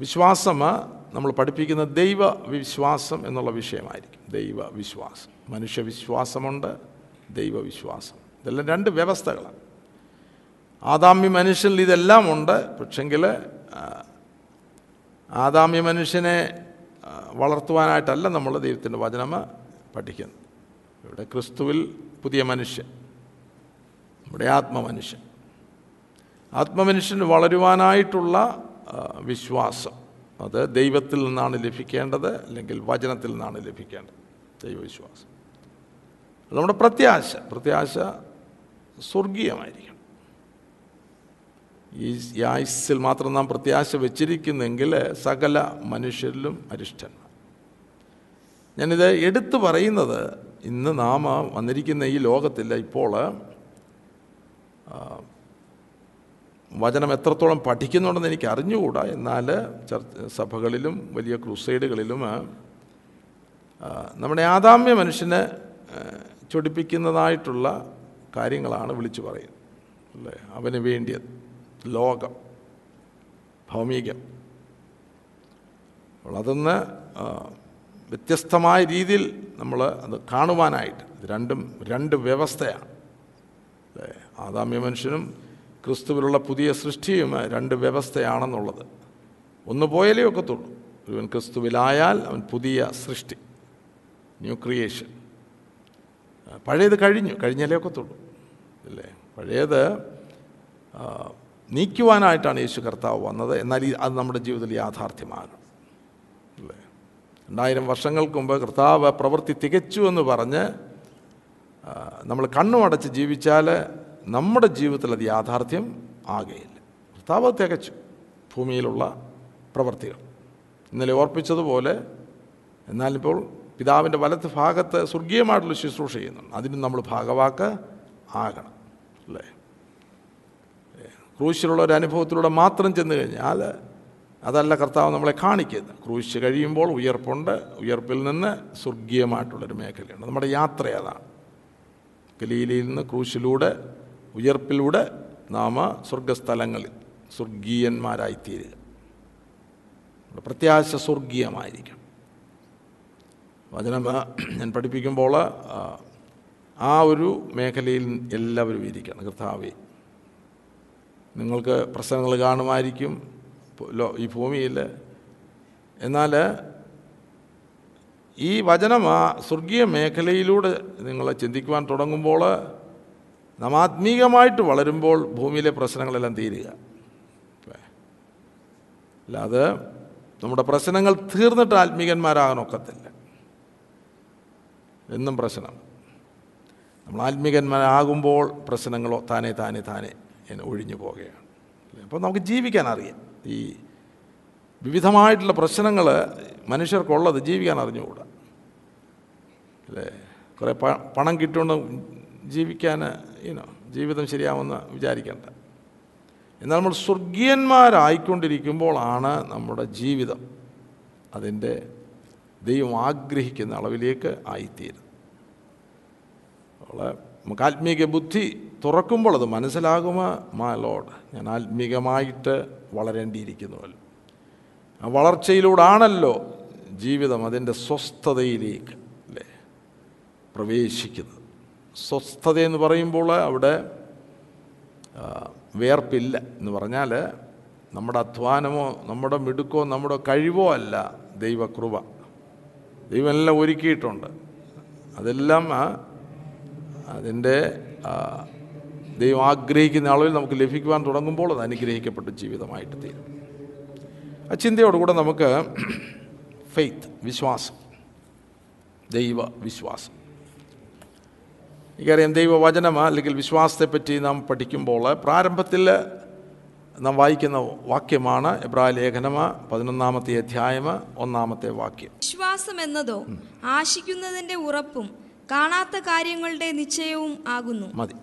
വിശ്വാസം നമ്മൾ പഠിപ്പിക്കുന്ന ദൈവ വിശ്വാസം എന്നുള്ള വിഷയമായിരിക്കും. ദൈവ വിശ്വാസം. മനുഷ്യവിശ്വാസമുണ്ട് ദൈവവിശ്വാസം ഇതെല്ലാം രണ്ട് വ്യവസ്ഥകളാണ്. ആദാമ്യ മനുഷ്യനിൽ ഇതെല്ലാം ഉണ്ട് പക്ഷെങ്കിൽ ആദാമ്യ മനുഷ്യനെ വളർത്തുവാനായിട്ടല്ല നമ്മൾ ദൈവത്തിന്റെ വചനം പഠിക്കുന്നത്. ഇവിടെ ക്രിസ്തുവിൽ പുതിയ മനുഷ്യൻ നമ്മുടെ ആത്മമനുഷ്യൻ. ആത്മമനുഷ്യന് വളരുവാനായിട്ടുള്ള വിശ്വാസം. അത് ദൈവത്തിൽ നിന്നാണ് ലഭിക്കേണ്ടത് അല്ലെങ്കിൽ വചനത്തിൽ നിന്നാണ് ലഭിക്കേണ്ടത്. ദൈവവിശ്വാസം. നമ്മുടെ പ്രത്യാശ. പ്രത്യാശ സ്വർഗീയമായിരിക്കണം. ഈ ആയുസ്സിൽ മാത്രം നാം പ്രത്യാശ വെച്ചിരിക്കുന്നെങ്കിൽ സകല മനുഷ്യരിലും അരിഷ്ടന്മാർ. ഞാനിത് എടുത്തു പറയുന്നത് ഇന്ന് നാം വന്നിരിക്കുന്ന ഈ ലോകത്തിൽ ഇപ്പോൾ വചനം എത്രത്തോളം പഠിക്കുന്നുണ്ടെന്ന് എനിക്ക് അറിഞ്ഞുകൂടാ എന്നാൽ ചർച്ച സഭകളിലും വലിയ ക്രൂസൈഡുകളിലും നമ്മുടെ ആദാമ്യ മനുഷ്യനെ ചൊടിപ്പിക്കുന്നതായിട്ടുള്ള കാര്യങ്ങളാണ് വിളിച്ചു പറയുന്നത്. അല്ലേ? അവന് വേണ്ടിയത്. ലോകം. ഭൗമികം. അതൊന്ന് വ്യത്യസ്തമായ രീതിയിൽ നമ്മൾ അത് കാണുവാനായിട്ട്. രണ്ടും രണ്ട് വ്യവസ്ഥയാണ്. അല്ലേ? ആദാമ്യ മനുഷ്യനും ക്രിസ്തുവിലുള്ള പുതിയ സൃഷ്ടിയും രണ്ട് വ്യവസ്ഥയാണെന്നുള്ളത്. ഒന്ന് പോയാലേ ഒക്കത്തുള്ളൂ. ഒരുവൻ ക്രിസ്തുവിലായാൽ അവൻ പുതിയ സൃഷ്ടി ന്യൂ ക്രിയേഷൻ പഴയത് കഴിഞ്ഞു കഴിഞ്ഞാലേ ഒക്കത്തുള്ളൂ. അല്ലേ പഴയത് നീക്കുവാനായിട്ടാണ് യേശു കർത്താവ് വന്നത്. എന്നാൽ അത് നമ്മുടെ ജീവിതത്തിൽ യാഥാർത്ഥ്യമാകണം അല്ലേ രണ്ടായിരം വർഷങ്ങൾക്ക് മുമ്പ് കർത്താവ് പ്രവൃത്തി തികച്ചു എന്ന് പറഞ്ഞ് നമ്മൾ കണ്ണുമടച്ച് ജീവിച്ചാൽ നമ്മുടെ ജീവിതത്തിൽ അത് യാഥാർത്ഥ്യം ആകെയില്ല. കർത്താവ് തികച്ചു. ഭൂമിയിലുള്ള പ്രവൃത്തികൾ ഇന്നലെ ഓർപ്പിച്ചതുപോലെ എന്നാലിപ്പോൾ പിതാവിന്റെ വലത്ത് ഭാഗത്ത് സ്വർഗീയമായിട്ടുള്ള ശുശ്രൂഷ ചെയ്യുന്നുണ്ട്. അതിന് നമ്മൾ ഭാഗവാക്ക് ആകണം അല്ലേ? ക്രൂശിലുള്ള ഒരു അനുഭവത്തിലൂടെ മാത്രം ചെന്ന് കഴിഞ്ഞാൽ അതല്ല കർത്താവ് നമ്മളെ കാണിക്കുന്നത്. ക്രൂശ് കഴിയുമ്പോൾ ഉയർപ്പുണ്ട്. ഉയർപ്പിൽ നിന്ന് സ്വർഗീയമായിട്ടുള്ളൊരു മേഖലയുണ്ട്. നമ്മുടെ യാത്ര അതാണ്. ഗലീലയിൽ നിന്ന് ക്രൂശിലൂടെ ഉയർപ്പിലൂടെ നാമ സ്വർഗസ്ഥലങ്ങളിൽ സ്വർഗീയന്മാരായിത്തീരുക. പ്രത്യാശ സ്വർഗീയമായിരിക്കും വചനം ഞാൻ പഠിപ്പിക്കുമ്പോൾ ആ, ഒരു മേഖലയിൽ എല്ലാവരും ഇരിക്കണം കർത്താവേ. നിങ്ങൾക്ക് പ്രശ്നങ്ങൾ കാണുമായിരിക്കും ഈ ഭൂമിയിൽ. എന്നാൽ ഈ വചനം ആ സ്വർഗീയ മേഖലയിലൂടെ നിങ്ങൾ ചിന്തിക്കുവാൻ തുടങ്ങുമ്പോൾ നാം ആത്മീകമായിട്ട് വളരുമ്പോൾ ഭൂമിയിലെ പ്രശ്നങ്ങളെല്ലാം തീരുക. അല്ലാതെ നമ്മുടെ പ്രശ്നങ്ങൾ തീർന്നിട്ട് ആത്മീകന്മാരാകാൻ ഒക്കത്തില്ല. എന്നും പ്രശ്നം. നമ്മൾ ആത്മീകന്മാരാകുമ്പോൾ പ്രശ്നങ്ങളോ താനെ താനെ താനെ ഒഴിഞ്ഞു പോകുകയാണ്. അപ്പോൾ നമുക്ക് ജീവിക്കാൻ അറിയാം. ഈ വിവിധമായിട്ടുള്ള പ്രശ്നങ്ങൾ മനുഷ്യർക്കുള്ളത് ജീവിക്കാൻ അറിഞ്ഞുകൂടാ. അല്ലേ? കുറേ പണം കിട്ടുകൊണ്ട് ജീവിക്കാൻ ഇനോ ജീവിതം ശരിയാവുമെന്ന് വിചാരിക്കേണ്ട. എന്നാൽ നമ്മൾ സ്വർഗീയന്മാരായിക്കൊണ്ടിരിക്കുമ്പോഴാണ് നമ്മുടെ ജീവിതം അതിന്റെ ദൈവം ആഗ്രഹിക്കുന്ന അളവിലേക്ക് ആയിത്തീരുന്നത്. അവളെ നമുക്ക് ആത്മീക ബുദ്ധി തുറക്കുമ്പോൾ അത് മനസ്സിലാകുമോ മാ ലോഡ് ഞാൻ ആത്മീകമായിട്ട് വളരേണ്ടിയിരിക്കുന്നുവല്ലോ ആ വളർച്ചയിലൂടാണല്ലോ ജീവിതം അതിന്റെ സ്വസ്ഥതയിലേക്ക് അല്ലേ പ്രവേശിക്കുന്നത്. സ്വസ്ഥത എന്ന് പറയുമ്പോൾ അവിടെ വേർപ്പില്ല എന്ന് പറഞ്ഞാൽ നമ്മുടെ അധ്വാനമോ നമ്മുടെ മിടുക്കോ നമ്മുടെ കഴിവോ അല്ല ദൈവകൃപ. ദൈവമെല്ലാം ഒരുക്കിയിട്ടുണ്ട്. അതെല്ലാം അതിന്റെ ദൈവം ആഗ്രഹിക്കുന്ന അളവിൽ നമുക്ക് ലഭിക്കുവാൻ തുടങ്ങുമ്പോൾ അത് അനുഗ്രഹിക്കപ്പെട്ട ജീവിതമായിട്ട് തീരും. ആ ചിന്തയോടുകൂടെ നമുക്ക് ഫെയ്ത്ത് വിശ്വാസം ദൈവ വിശ്വാസം എനിക്കറിയാം ദൈവവചനം അല്ലെങ്കിൽ വിശ്വാസത്തെപ്പറ്റി നാം പഠിക്കുമ്പോൾ പ്രാരംഭത്തിൽ നാം വായിക്കുന്ന വാക്യമാണ് എബ്രായ ലേഖനമ പതിനൊന്നാമത്തെ അധ്യായം ഒന്നാമത്തെ വാക്യം. വിശ്വാസം എന്നതോ ആശിക്കുന്നതിന്റെ ഉറപ്പും കാണാത്ത കാര്യങ്ങളുടെ നിശ്ചയവും ആകുന്നു. മതി.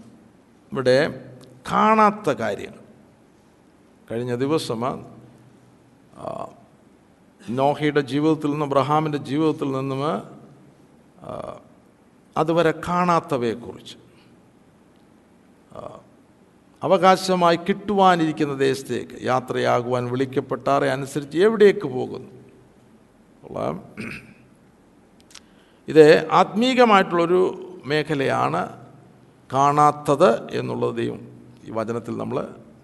ഇവിടെ കാണാത്ത കാര്യങ്ങൾ. കഴിഞ്ഞ ദിവസം നോഹയുടെ ജീവിതത്തിൽ നിന്നും അബ്രഹാമിന്റെ ജീവിതത്തിൽ നിന്നും അതുവരെ കാണാത്തവയെക്കുറിച്ച്. അവകാശമായി കിട്ടുവാനിരിക്കുന്ന ദേശത്തേക്ക് യാത്രയാകുവാൻ വിളിക്കപ്പെട്ടാറെ അനുസരിച്ച് എവിടേക്ക് പോകുന്നു? ഇത് ആത്മീകമായിട്ടുള്ളൊരു മേഖലയാണ് കാണാത്തത് എന്നുള്ളത് ഈ വചനത്തിൽ നമ്മൾ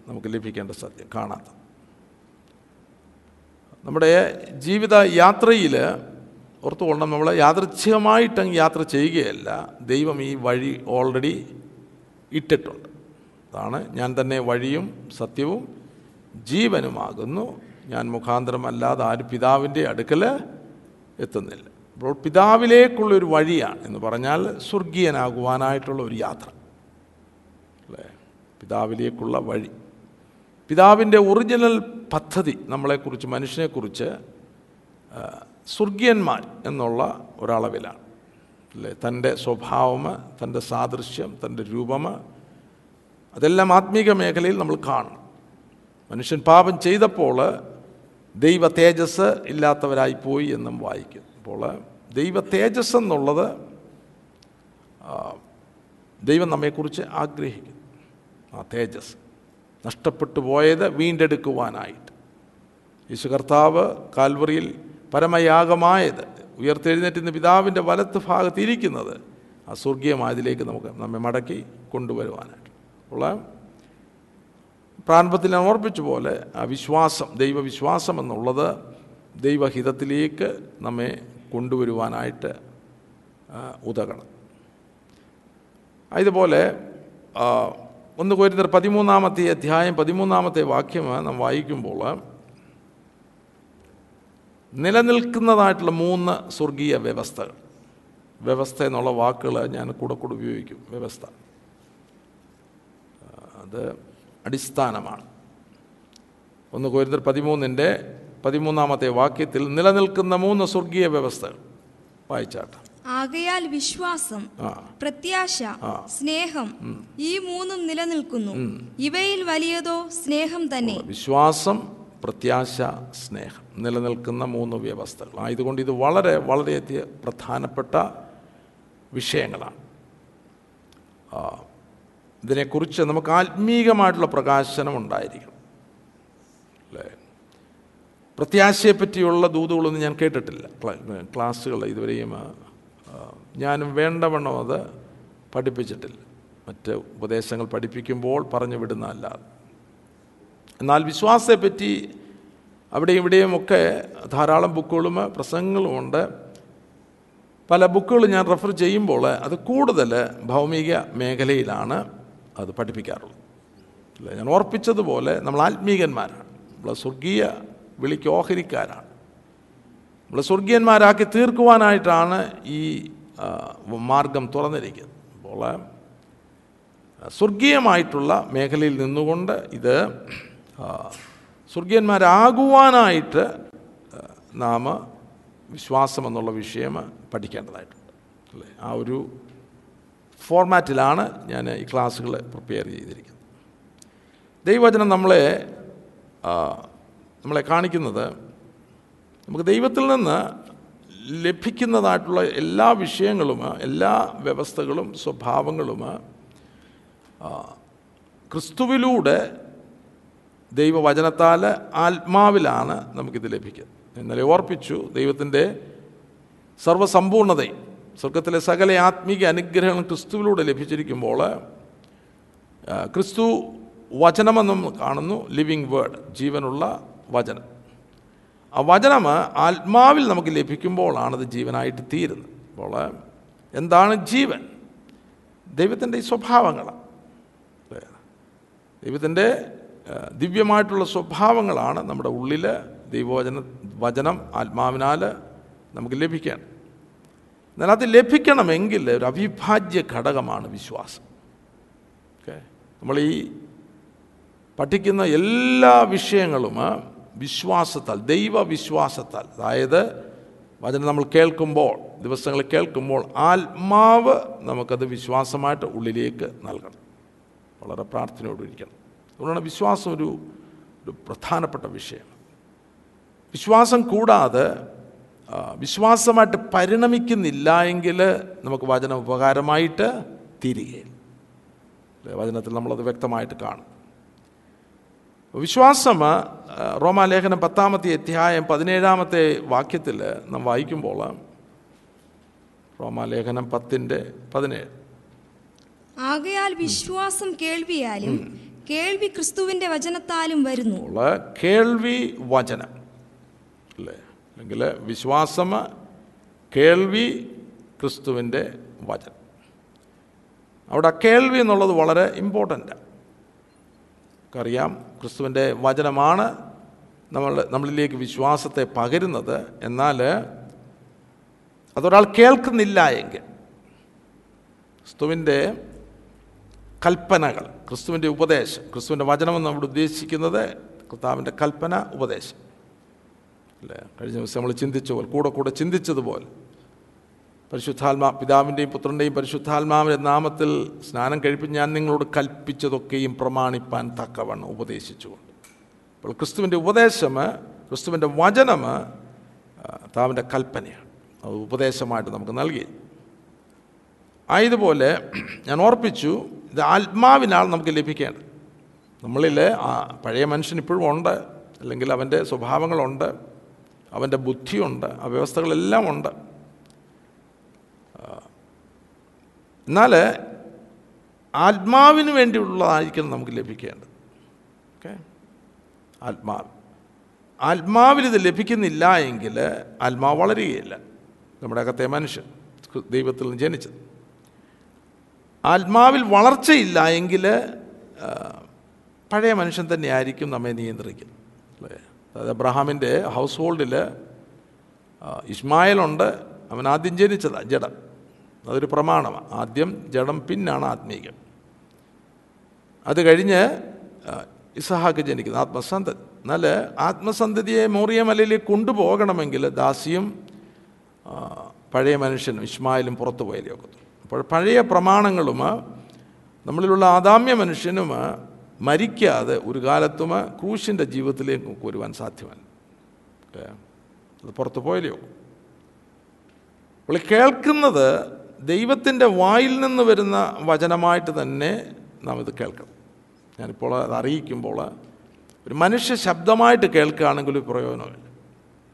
നമുക്ക് ലഭിക്കേണ്ട സത്യം കാണാത്തത്. നമ്മുടെ ജീവിത യാത്രയിൽ ഓർത്തുകൊള്ളം നമ്മൾ യാദൃച്ഛികമായിട്ടങ്ങ് യാത്ര ചെയ്യുകയല്ല. ദൈവം ഈ വഴി ഓൾറെഡി ഇട്ടിട്ടുണ്ട്. അതാണ് ഞാൻ തന്നെ വഴിയും സത്യവും ജീവനുമാകുന്നു. ഞാൻ മുഖാന്തരമല്ലാതെ ആര് പിതാവിന്റെ അടുക്കൽ എത്തുന്നില്ല. അപ്പോൾ പിതാവിലേക്കുള്ളൊരു വഴിയാണ് എന്ന് പറഞ്ഞാൽ സ്വർഗീയനാകുവാനായിട്ടുള്ള ഒരു യാത്ര. അല്ലേ? പിതാവിലേക്കുള്ള വഴി. പിതാവിന്റെ ഒറിജിനൽ പദ്ധതി നമ്മളെക്കുറിച്ച് മനുഷ്യനെക്കുറിച്ച് സ്വർഗീയന്മാർ എന്നുള്ള ഒരളവിലാണ്. അല്ലേ? തന്റെ സ്വഭാവം തന്റെ സാദൃശ്യം തന്റെ രൂപം അതെല്ലാം ആത്മീക മേഖലയിൽ നമ്മൾ കാണണം. മനുഷ്യൻ പാപം ചെയ്തപ്പോൾ ദൈവ തേജസ് ഇല്ലാത്തവരായി പോയി എന്നും വായിക്കും. അപ്പോൾ ദൈവ തേജസ് എന്നുള്ളത് ദൈവം നമ്മെക്കുറിച്ച് ആഗ്രഹിക്കുന്നു. ആ തേജസ് നഷ്ടപ്പെട്ടു പോയത് വീണ്ടെടുക്കുവാനായിട്ട്. യേശു കർത്താവ് കാൽവറിയിൽ പരമയാഗമായത് ഉയർത്തെഴുന്നേറ്റുന്ന പിതാവിന്റെ വലത്ത് ഭാഗത്ത് ഇരിക്കുന്നത് ആ സ്വർഗീയമായതിലേക്ക് നമുക്ക് നമ്മെ മടക്കി കൊണ്ടുവരുവാനായിട്ട്. ഉള്ള പ്രാരംഭത്തിൽ ഓർപ്പിച്ച പോലെ ആ വിശ്വാസം ദൈവവിശ്വാസം എന്നുള്ളത് ദൈവഹിതത്തിലേക്ക് നമ്മെ കൊണ്ടുവരുവാനായിട്ട് ഉതകണം. ഇതുപോലെ ഒന്ന് കോരിന്തർ പതിമൂന്നാമത്തെ അധ്യായം പതിമൂന്നാമത്തെ വാക്യം നാം വായിക്കുമ്പോൾ നിലനിൽക്കുന്നതായിട്ടുള്ള മൂന്ന് സ്വർഗീയ വ്യവസ്ഥകൾ. വ്യവസ്ഥ എന്നുള്ള വാക്കുകൾ ഞാൻ കൂടെ കൂടെ ഉപയോഗിക്കും. വ്യവസ്ഥ. അത് അടിസ്ഥാനമാണ്. ഒന്ന് കോരിന്തർ പതിമൂന്നിന്റെ പതിമൂന്നാമത്തെ വാക്യത്തിൽ നിലനിൽക്കുന്ന മൂന്ന് സ്വർഗീയ വ്യവസ്ഥകൾ. വായിച്ചാട്ടെ. ആകയാൽ വിശ്വാസം പ്രത്യാശ സ്നേഹം ഈ മൂന്നും നിലനിൽക്കുന്നു. ഇവയിൽ വലിയതോ സ്നേഹം തന്നെ. വിശ്വാസം പ്രത്യാശ സ്നേഹം. നിലനിൽക്കുന്ന മൂന്ന് വ്യവസ്ഥകൾ. ആയതുകൊണ്ട് ഇത് വളരെ വളരെയധികം പ്രധാനപ്പെട്ട വിഷയങ്ങളാണ്. ഇതിനെക്കുറിച്ച് നമുക്ക് ആത്മീകമായിട്ടുള്ള പ്രകാശനം ഉണ്ടായിരിക്കണം. അല്ലേ? പ്രത്യാശയെപ്പറ്റിയുള്ള ദൂതുകളൊന്നും ഞാൻ കേട്ടിട്ടില്ല. ക്ലാ- ക്ലാസ്സുകൾ ഇതുവരെയും ഞാനും വേണ്ടവണ്ണം അത് പഠിപ്പിച്ചിട്ടില്ല. മറ്റ് ഉപദേശങ്ങൾ പഠിപ്പിക്കുമ്പോൾ പറഞ്ഞു വിടുന്ന അല്ലാതെ എന്നാൽ വിശ്വാസത്തെപ്പറ്റി അവിടെയും ഇവിടെയും ഒക്കെ ധാരാളം ബുക്കുകളും പ്രസംഗങ്ങളുമുണ്ട് പല ബുക്കുകൾ ഞാൻ റെഫർ ചെയ്യുമ്പോൾ അത് കൂടുതൽ ഭൗമിക മേഖലയിലാണ് അത് പഠിപ്പിക്കാറുള്ളത്. അല്ല? ഞാൻ ഓർപ്പിച്ചതുപോലെ നമ്മൾ ആത്മീകന്മാരാണ്. നമ്മൾ സ്വർഗീയ വിളിക്ക് ഓഹരിക്കാരാണ്. നമ്മൾ സ്വർഗീയന്മാരാക്കി തീർക്കുവാനായിട്ടാണ് ഈ മാർഗം തുറന്നിരിക്കുന്നത്. അപ്പോൾ സ്വർഗീയമായിട്ടുള്ള മേഖലയിൽ നിന്നുകൊണ്ട് ഇത് സ്വർഗീയന്മാരാകുവാനായിട്ട് നാം വിശ്വാസം എന്നുള്ള വിഷയം പഠിക്കേണ്ടതായിട്ടുണ്ട്. അല്ലേ? ആ ഒരു ഫോർമാറ്റിലാണ് ഞാൻ ഈ ക്ലാസ്സുകൾ പ്രിപ്പയർ ചെയ്തിരിക്കുന്നത്. ദൈവവചനം നമ്മളെ നമ്മളെ കാണിക്കുന്നത് നമുക്ക് ദൈവത്തിൽ നിന്ന് ലഭിക്കുന്നതായിട്ടുള്ള എല്ലാ വിഷയങ്ങളും എല്ലാ വ്യവസ്ഥകളും സ്വഭാവങ്ങളും ക്രിസ്തുവിലൂടെ ദൈവവചനത്താൽ ആത്മാവിലാണ് നമുക്കിത് ലഭിക്കുന്നത് ഇന്നലെ ഓർപ്പിച്ചു ദൈവത്തിന്റെ സർവസമ്പൂർണതയും സ്വർഗത്തിലെ സകല ആത്മീക അനുഗ്രഹങ്ങൾ ക്രിസ്തുവിലൂടെ ലഭിച്ചിരിക്കുമ്പോൾ ക്രിസ്തു വചനമെന്നും കാണുന്നു ലിവിങ് വേർഡ് ജീവനുള്ള വചനം. ആ വചനം ആത്മാവിൽ നമുക്ക് ലഭിക്കുമ്പോഴാണത് ജീവനായിട്ട് തീരുന്നത്. അപ്പോൾ എന്താണ് ജീവൻ? ദൈവത്തിന്റെ ഈ സ്വഭാവങ്ങളാണ്. അല്ലേ? ദൈവത്തിന്റെ ദിവ്യമായിട്ടുള്ള സ്വഭാവങ്ങളാണ് നമ്മുടെ ഉള്ളിൽ ദൈവവചന വചനം ആത്മാവിനാൽ നമുക്ക് ലഭിക്കാൻ. എന്നാൽ അത് ലഭിക്കണമെങ്കിൽ ഒരു അവിഭാജ്യ ഘടകമാണ് വിശ്വാസം. ഓക്കെ? നമ്മൾ ഈ പഠിക്കുന്ന എല്ലാ വിഷയങ്ങളും വിശ്വാസത്താൽ ദൈവവിശ്വാസത്താൽ അതായത് വചനം നമ്മൾ കേൾക്കുമ്പോൾ ദിവസങ്ങൾ കേൾക്കുമ്പോൾ ആത്മാവ് നമുക്കത് വിശ്വാസമായിട്ട് ഉള്ളിലേക്ക് നൽകണം. വളരെ പ്രാർത്ഥനയോടിരിക്കണം അതുകൊണ്ടാണ് വിശ്വാസം ഒരു ഒരു പ്രധാനപ്പെട്ട വിഷയം. വിശ്വാസം കൂടാതെ വിശ്വാസമായിട്ട് പരിണമിക്കുന്നില്ല എങ്കിൽ നമുക്ക് വചനം ഉപകാരമായിട്ട് അല്ലേ? വചനത്തിൽ നമ്മളത് വ്യക്തമായിട്ട് കാണും. വിശ്വാസം റോമാലേഖനം പത്താമത്തെ അധ്യായം പതിനേഴാമത്തെ വാക്യത്തിൽ നാം വായിക്കുമ്പോൾ റോമാലേഖനം പത്തിന്റെ പതിനേഴ്. ആകയാൽ വിശ്വാസം കേൾവിയാലും കേൾവി ക്രിസ്തുവിന്റെ വചനത്താലും വരുന്നു. കേൾവി വചനം. അല്ലേ? അല്ലെങ്കിൽ വിശ്വാസം കേൾവി ക്രിസ്തുവിന്റെ വചനം. അവിടെ കേൾവി എന്നുള്ളത് വളരെ ഇമ്പോർട്ടന്റാണ് അറിയാം ക്രിസ്തുവിന്റെ വചനമാണ് നമ്മൾ നമ്മളിലേക്ക് വിശ്വാസത്തെ പകരുന്നത്. എന്നാൽ അതൊരാൾ കേൾക്കുന്നില്ല എങ്കിൽ ക്രിസ്തുവിന്റെ കൽപ്പനകൾ ക്രിസ്തുവിന്റെ ഉപദേശം ക്രിസ്തുവിന്റെ വചനമെന്ന് നമ്മൾ ഉദ്ദേശിക്കുന്നത് കർത്താവിന്റെ കൽപ്പന ഉപദേശം. അല്ലേ? കഴിഞ്ഞ ദിവസം നമ്മൾ ചിന്തിച്ച പോലെ കൂടെ കൂടെ ചിന്തിച്ചതുപോലെ. പരിശുദ്ധാത്മാ പിതാവിന്റെയും പുത്രന്റെയും പരിശുദ്ധാത്മാവിന്റെ നാമത്തിൽ സ്നാനം കഴിപ്പിച്ച് ഞാൻ നിങ്ങളോട് കൽപ്പിച്ചതൊക്കെയും പ്രമാണിപ്പാൻ തക്കവണ്ണം ഉപദേശിച്ചുകൊണ്ട്. അപ്പോൾ ക്രിസ്തുവിന്റെ ഉപദേശം ക്രിസ്തുവിന്റെ വചനം താവിന്റെ കൽപ്പനയാണ്. അത് ഉപദേശമായിട്ട് നമുക്ക് നൽകി. ആയതുപോലെ ഞാൻ ഓർപ്പിച്ചു ഇത് ആത്മാവിനാണ് നമുക്ക് ലഭിക്കേണ്ടത്. നമ്മളിൽ പഴയ മനുഷ്യൻ ഇപ്പോഴും ഉണ്ട്. അല്ലെങ്കിൽ അവന്റെ സ്വഭാവങ്ങളുണ്ട്. അവന്റെ ബുദ്ധിയുണ്ട്. ആ വ്യവസ്ഥകളെല്ലാം ഉണ്ട്. എന്നാൽ ആത്മാവിന് വേണ്ടിയുള്ളതായിരിക്കണം നമുക്ക് ലഭിക്കേണ്ടത്. ഓക്കെ? ആത്മാവ്. ആത്മാവിൽ ഇത് ലഭിക്കുന്നില്ല എങ്കിൽ ആത്മാവ് വളരുകയില്ല. നമ്മുടെ അകത്തെ മനുഷ്യൻ ദൈവത്തിൽ നിന്ന് ജനിച്ചത്. ആത്മാവിൽ വളർച്ചയില്ല എങ്കിൽ പഴയ മനുഷ്യൻ തന്നെയായിരിക്കും നമ്മെ നിയന്ത്രിക്കുന്നത്. അല്ലേ? അതായത് അബ്രഹാമിന്റെ ഹൗസ് ഹോൾഡിൽ ഇസ്മായിലുണ്ട് അവൻ ആദ്യം ജനിച്ചതാണ് ജഡം. അതൊരു പ്രമാണമാണ് ആദ്യം ജഡം പിന്നാണ് ആത്മീകം. അത് കഴിഞ്ഞ് ഇസഹാക്ക് ജനിക്കുന്നത് ആത്മസന്ധ എന്നാൽ ആത്മസന്ധതിയെ മോറിയ മലയിലേക്ക് കൊണ്ടുപോകണമെങ്കിൽ ദാസിയും പഴയ മനുഷ്യനും ഇസ്മായിലും പുറത്തു പോയാലേ ഒക്കത്തുള്ളൂ അപ്പോൾ പഴയ പ്രമാണങ്ങളും നമ്മളിലുള്ള ആദാമ്യ മനുഷ്യനും മരിക്കാതെ ഒരു കാലത്തും ക്രൂശിന്റെ ജീവിതത്തിലേക്ക് വരുവാൻ സാധ്യമല്ല? അത് പുറത്തു പോയല്ലയോ അപ്പോൾ കേൾക്കുന്നത് ദൈവത്തിന്റെ വായിൽ നിന്ന് വരുന്ന വചനമായിട്ട് തന്നെ നാം ഇത് കേൾക്കണം. ഞാനിപ്പോൾ അത് അറിയിക്കുമ്പോൾ ഒരു മനുഷ്യ ശബ്ദമായിട്ട് കേൾക്കുകയാണെങ്കിൽ ഒരു പ്രയോജനമില്ല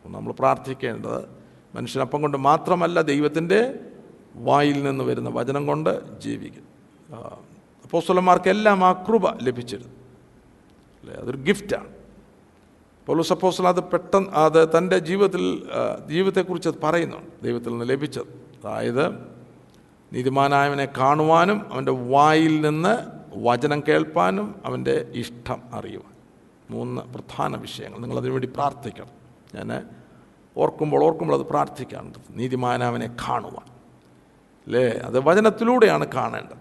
നമ്മൾ പ്രാർത്ഥിക്കേണ്ടത് മനുഷ്യനപ്പം കൊണ്ട് മാത്രമല്ല ദൈവത്തിന്റെ വായിൽ നിന്ന് വരുന്ന വചനം കൊണ്ട് ജീവിക്കും അപ്പോസ്വലന്മാർക്കെല്ലാം ആ കൃപ ലഭിച്ചിരുന്നു. അല്ലേ? അതൊരു ഗിഫ്റ്റാണ്. പൗലോസ് സപ്പോസൽ അത് പെട്ടെന്ന് അത് തന്റെ ജീവിതത്തിൽ ജീവിതത്തെക്കുറിച്ച് അത് പറയുന്നുണ്ട്. ദൈവത്തിൽ നിന്ന് ലഭിച്ചത്. അതായത് നീതിമാനായവനെ കാണുവാനും അവന്റെ വായിൽ നിന്ന് വചനം കേൾപ്പാനും അവന്റെ ഇഷ്ടം അറിയുവാൻ. മൂന്ന് പ്രധാന വിഷയങ്ങൾ. നിങ്ങളതിനു വേണ്ടി പ്രാർത്ഥിക്കണം. ഞാൻ ഓർക്കുമ്പോൾ ഓർക്കുമ്പോൾ അത് പ്രാർത്ഥിക്കാറുണ്ട് നീതിമാനാവനെ കാണുവാൻ. അല്ലേ അത് വചനത്തിലൂടെയാണ് കാണേണ്ടത്.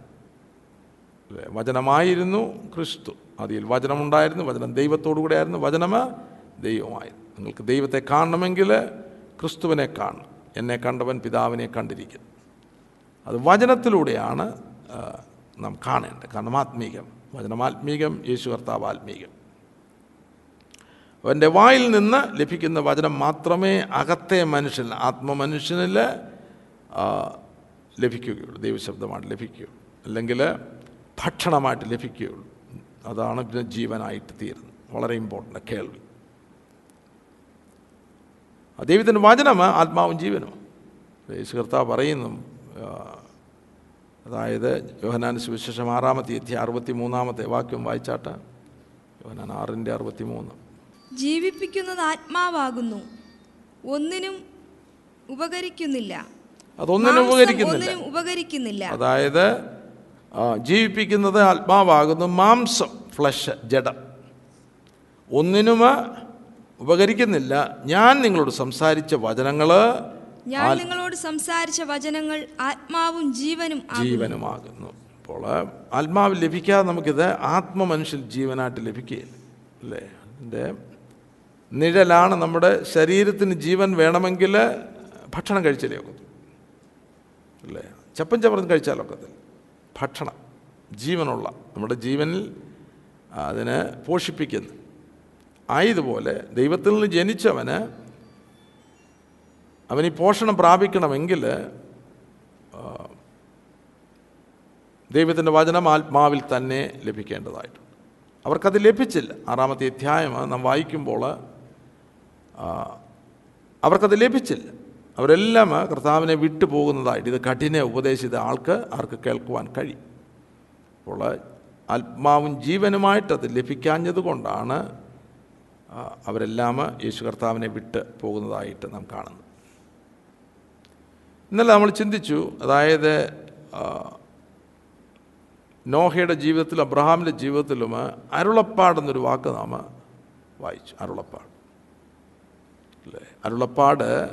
അല്ലേ വചനമായിരുന്നു ക്രിസ്തു. അതിൽ വചനമുണ്ടായിരുന്നു വചനം ദൈവത്തോടു കൂടെ ആയിരുന്നു വചനം ദൈവമായിരുന്നു. നിങ്ങൾക്ക് ദൈവത്തെ കാണണമെങ്കിൽ ക്രിസ്തുവിനെ കാണണം. എന്നെ കണ്ടവൻ പിതാവിനെ കണ്ടിരിക്കുന്നു. അത് വചനത്തിലൂടെയാണ് നാം കാണേണ്ടത്. കാരണം ആത്മീകം. വചനമാത്മീകം യേശു കർത്താവ് ആത്മീകം. അവന്റെ വായിൽ നിന്ന് ലഭിക്കുന്ന വചനം മാത്രമേ അകത്തെ മനുഷ്യൻ ആത്മമനുഷ്യനിൽ ലഭിക്കുകയുള്ളൂ ദൈവശബ്ദമായിട്ട് ലഭിക്കുകയുള്ളൂ അല്ലെങ്കിൽ ഭക്ഷണമായിട്ട് ലഭിക്കുകയുള്ളൂ. അതാണ് പിന്നെ ജീവനായിട്ട് തീരുന്നത്. വളരെ ഇമ്പോർട്ടന്റ് കേൾവി. ദൈവത്തിന്റെ വചനം ആത്മാവും ജീവനും. യേശു കർത്താവ് പറയുന്നു അതായത് യോഹനാൻ സുവിശേഷം ആറാമത്തെ അധ്യായം അറുപത്തി മൂന്നാമത്തെ വാക്യം വായിച്ചാട്ട്? യോഹനാൻ ആറിന്റെ അറുപത്തി മൂന്ന് ജീവിപ്പിക്കുന്നത് ആത്മാവാകുന്നു. ഒന്നിനും ഉപകരിക്കുന്നില്ല. അതൊന്നിനും ഉപകരിക്കുന്നില്ല. ഉപകരിക്കുന്നില്ല. അതായത് ജീവിപ്പിക്കുന്നത് ആത്മാവാകുന്നു മാംസം ഫ്ലഷ് ജഡം. ഒന്നിനും ഉപകരിക്കുന്നില്ല. ഞാൻ നിങ്ങളോട് സംസാരിച്ച വചനങ്ങൾ ഞാൻ നിങ്ങളോട് സംസാരിച്ച വചനങ്ങൾ ആത്മാവും ജീവനും. ജീവനുമാകുന്നു. അപ്പോൾ ആത്മാവ് ലഭിക്കാതെ നമുക്കിത് ആത്മമനുഷ്യൽ ജീവനായിട്ട് ലഭിക്കുകയില്ല. അല്ലേ? അതിന്റെ നിഴലാണ് നമ്മുടെ ശരീരത്തിന് ജീവൻ വേണമെങ്കിൽ ഭക്ഷണം കഴിച്ചാലേ ഒക്കത്തു അല്ലേ? ചപ്പൻ ചപ്പറന്ന് കഴിച്ചാലൊക്കത്തില്ല. ഭക്ഷണം ജീവനുള്ള നമ്മുടെ ജീവനിൽ അതിനെ പോഷിപ്പിക്കുന്നു. ആയതുപോലെ ദൈവത്തിൽ നിന്ന് ജനിച്ചവന് അവൻ ഈ പോഷണം പ്രാപിക്കണമെങ്കിൽ ദൈവത്തിന്റെ വചനം ആത്മാവിൽ തന്നെ ലഭിക്കേണ്ടതായിട്ടുണ്ട്. അവർക്കത് ലഭിച്ചില്ല. ആറാമത്തെ അധ്യായം നാം വായിക്കുമ്പോൾ അവർക്കത് ലഭിച്ചില്ല. അവരെല്ലാം കർത്താവിനെ വിട്ടു പോകുന്നതായിട്ട് ഇത് കഠിന ഉപദേശിത ആൾക്ക് ആർക്ക് കേൾക്കുവാൻ കഴിയും. അപ്പോൾ ആത്മാവും ജീവനുമായിട്ട് അത് ലഭിക്കാഞ്ഞത് കൊണ്ടാണ് അവരെല്ലാം യേശു കർത്താവിനെ വിട്ട് പോകുന്നതായിട്ട് നാം കാണുന്നത്. ഇന്നലെ നമ്മൾ ചിന്തിച്ചു അതായത് നോഹയുടെ ജീവിതത്തിലും അബ്രഹാമിന്റെ ജീവിതത്തിലും അരുളപ്പാടെന്നൊരു വാക്ക് നാം വായിച്ചു അരുളപ്പാട്. അല്ലേ? അരുളപ്പാട്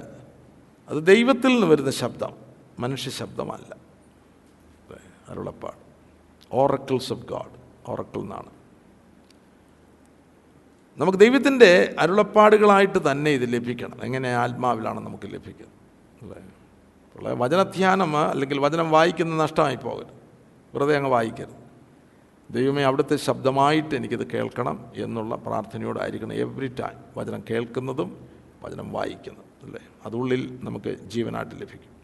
അത് ദൈവത്തിൽ നിന്ന് വരുന്ന ശബ്ദം മനുഷ്യ ശബ്ദമല്ല. അരുളപ്പാട്. ഓറക്കിൾസ് ഓഫ് ഗാഡ് ഓറക്കിൾ എന്നാണ്. നമുക്ക് ദൈവത്തിന്റെ അരുളപ്പാടുകളായിട്ട് തന്നെ ഇത് ലഭിക്കണം. എങ്ങനെ ആത്മാവിലാണ് നമുക്ക് ലഭിക്കുന്നത് അല്ലേ? വചനധ്യാനം അല്ലെങ്കിൽ വചനം വായിക്കുന്നത് നഷ്ടമായി പോകരുത്. വെറുതെ അങ്ങ് വായിക്കരുത്. ദൈവമേ അവിടുത്തെ ശബ്ദമായിട്ട് എനിക്കിത് കേൾക്കണം എന്നുള്ള പ്രാർത്ഥനയോടായിരിക്കണം എവറി ടൈം വചനം കേൾക്കുന്നതും വചനം വായിക്കുന്നതും. അല്ലേ? അതുള്ളിൽ നമുക്ക് ജീവനായിട്ട് ലഭിക്കും.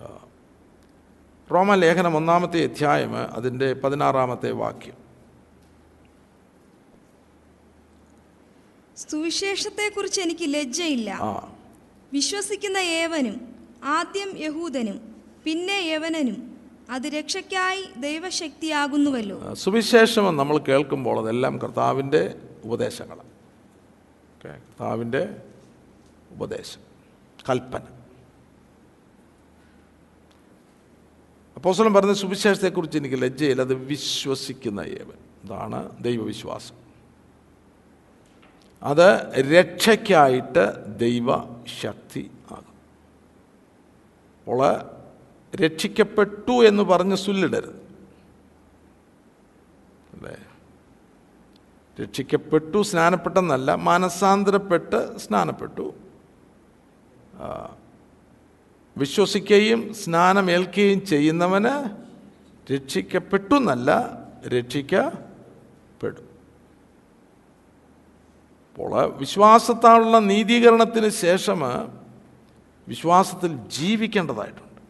റോമ റോമലേഖനം ഒന്നാമത്തെ അധ്യായം അതിന്റെ പതിനാറാമത്തെ വാക്യം. സുവിശേഷത്തെക്കുറിച്ച് എനിക്ക് ലജ്ജയില്ല. വിശ്വസിക്കുന്ന ഏവനും ആദ്യം യഹൂദനും പിന്നെ യവനനും അത് രക്ഷയ്ക്കായി ദൈവശക്തിയാകുന്നുവല്ലോ. സുവിശേഷം നമ്മൾ കേൾക്കുമ്പോൾ അതെല്ലാം കർത്താവിന്റെ ഉപദേശങ്ങളാണ്. കർത്താവിന്റെ ഉപദേശം കൽപ്പന. അപ്പോസ്വലം പറഞ്ഞ സുവിശേഷത്തെക്കുറിച്ച് എനിക്ക് ലജ്ജയില്ല അത് വിശ്വസിക്കുന്ന ഏവൻ. ഇതാണ് ദൈവവിശ്വാസം. അത് രക്ഷയ്ക്കായിട്ട് ദൈവശക്തി ആകും. അപ്പോൾ രക്ഷിക്കപ്പെട്ടു എന്ന് പറഞ്ഞ് സുല്ലിടരുത്. അല്ലേ? രക്ഷിക്കപ്പെട്ടു സ്നാനപ്പെട്ടെന്നല്ല മാനസാന്തരപ്പെട്ട് സ്നാനപ്പെട്ടു. വിശ്വസിക്കുകയും സ്നാനമേൽക്കുകയും ചെയ്യുന്നവന് രക്ഷിക്കപ്പെട്ടു എന്നല്ല രക്ഷിക്കപ്പെടും. അപ്പോൾ വിശ്വാസത്താലുള്ള നീതീകരണത്തിന് ശേഷം വിശ്വാസത്തിൽ ജീവിക്കേണ്ടതായിട്ടുണ്ട്.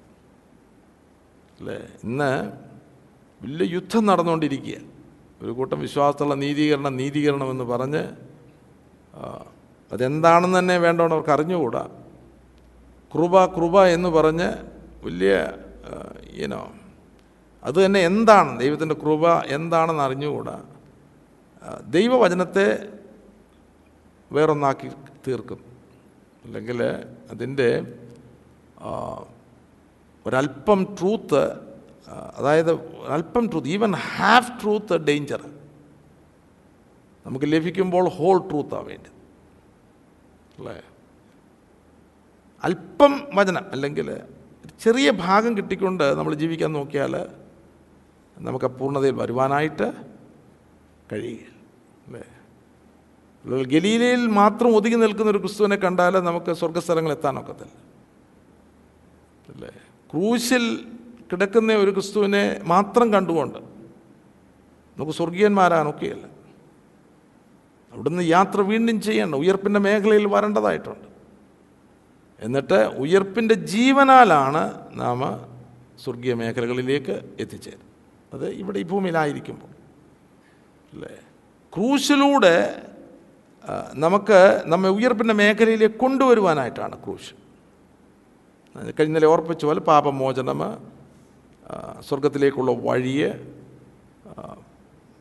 അല്ലേ? ഇന്ന് വലിയ യുദ്ധം നടന്നുകൊണ്ടിരിക്കുക. ഒരു കൂട്ടം വിശ്വാസത്തുള്ള നീതീകരണം നീതീകരണമെന്ന് പറഞ്ഞ് അതെന്താണെന്ന് തന്നെ വേണ്ടവണ്ണം അവർക്ക് അറിഞ്ഞുകൂടാ. കൃപ കൃപ എന്ന് പറഞ്ഞ് വലിയ ഈനോ അത് തന്നെ എന്താണ്? ദൈവത്തിന്റെ കൃപ എന്താണെന്ന് അറിഞ്ഞുകൂടാ. ദൈവവചനത്തെ വേറൊന്നാക്കി തീർക്കും. അല്ലെങ്കിൽ അതിന്റെ ഒരല്പം ട്രൂത്ത് അതായത് അല്പം truth even half truth danger നമുക്ക് ലഭിക്കുമ്പോൾ ഹോൾ ട്രൂത്താണ് വേണ്ടത്. അല്ലേ? അല്പം വചനം അല്ലെങ്കിൽ ചെറിയ ഭാഗം കിട്ടിക്കൊണ്ട് നമ്മൾ ജീവിക്കാൻ നോക്കിയാൽ നമുക്ക് പൂർണതയിൽ വരുവാനായിട്ട് കഴിയുകയില്ല അല്ലേ? ഗലീലയിൽ മാത്രം ഒതുങ്ങി നിൽക്കുന്ന ഒരു ക്രിസ്തുവിനെ കണ്ടാൽ നമുക്ക് സ്വർഗസ്ഥലങ്ങൾ എത്താനൊക്കത്തില്ല അല്ലേ? ക്രൂശിൽ കിടക്കുന്ന ഒരു ക്രിസ്തുവിനെ മാത്രം കണ്ടുകൊണ്ട് നമുക്ക് സ്വർഗീയന്മാരാനൊക്കെയല്ല അവിടുന്ന് യാത്ര വീണ്ടും ചെയ്യണം ഉയർപ്പിന്റെ മേഖലയിൽ വരേണ്ടതായിട്ടുണ്ട്. എന്നിട്ട് ഉയർപ്പിന്റെ ജീവനാലാണ് നാം സ്വർഗീയ മേഖലകളിലേക്ക് എത്തിച്ചേരുന്നത്. അത് ഇവിടെ ഈ ഭൂമിയിലായിരിക്കുമ്പോൾ. അല്ലേ? ക്രൂശിലൂടെ നമുക്ക് നമ്മെ ഉയർപ്പിന്റെ മേഖലയിലേക്ക് കൊണ്ടുവരുവാനായിട്ടാണ് ക്രൂശ്. കഴിഞ്ഞാലെ ഓർപ്പിച്ച പോലെ പാപമോചനം സ്വർഗത്തിലേക്കുള്ള വഴിയെ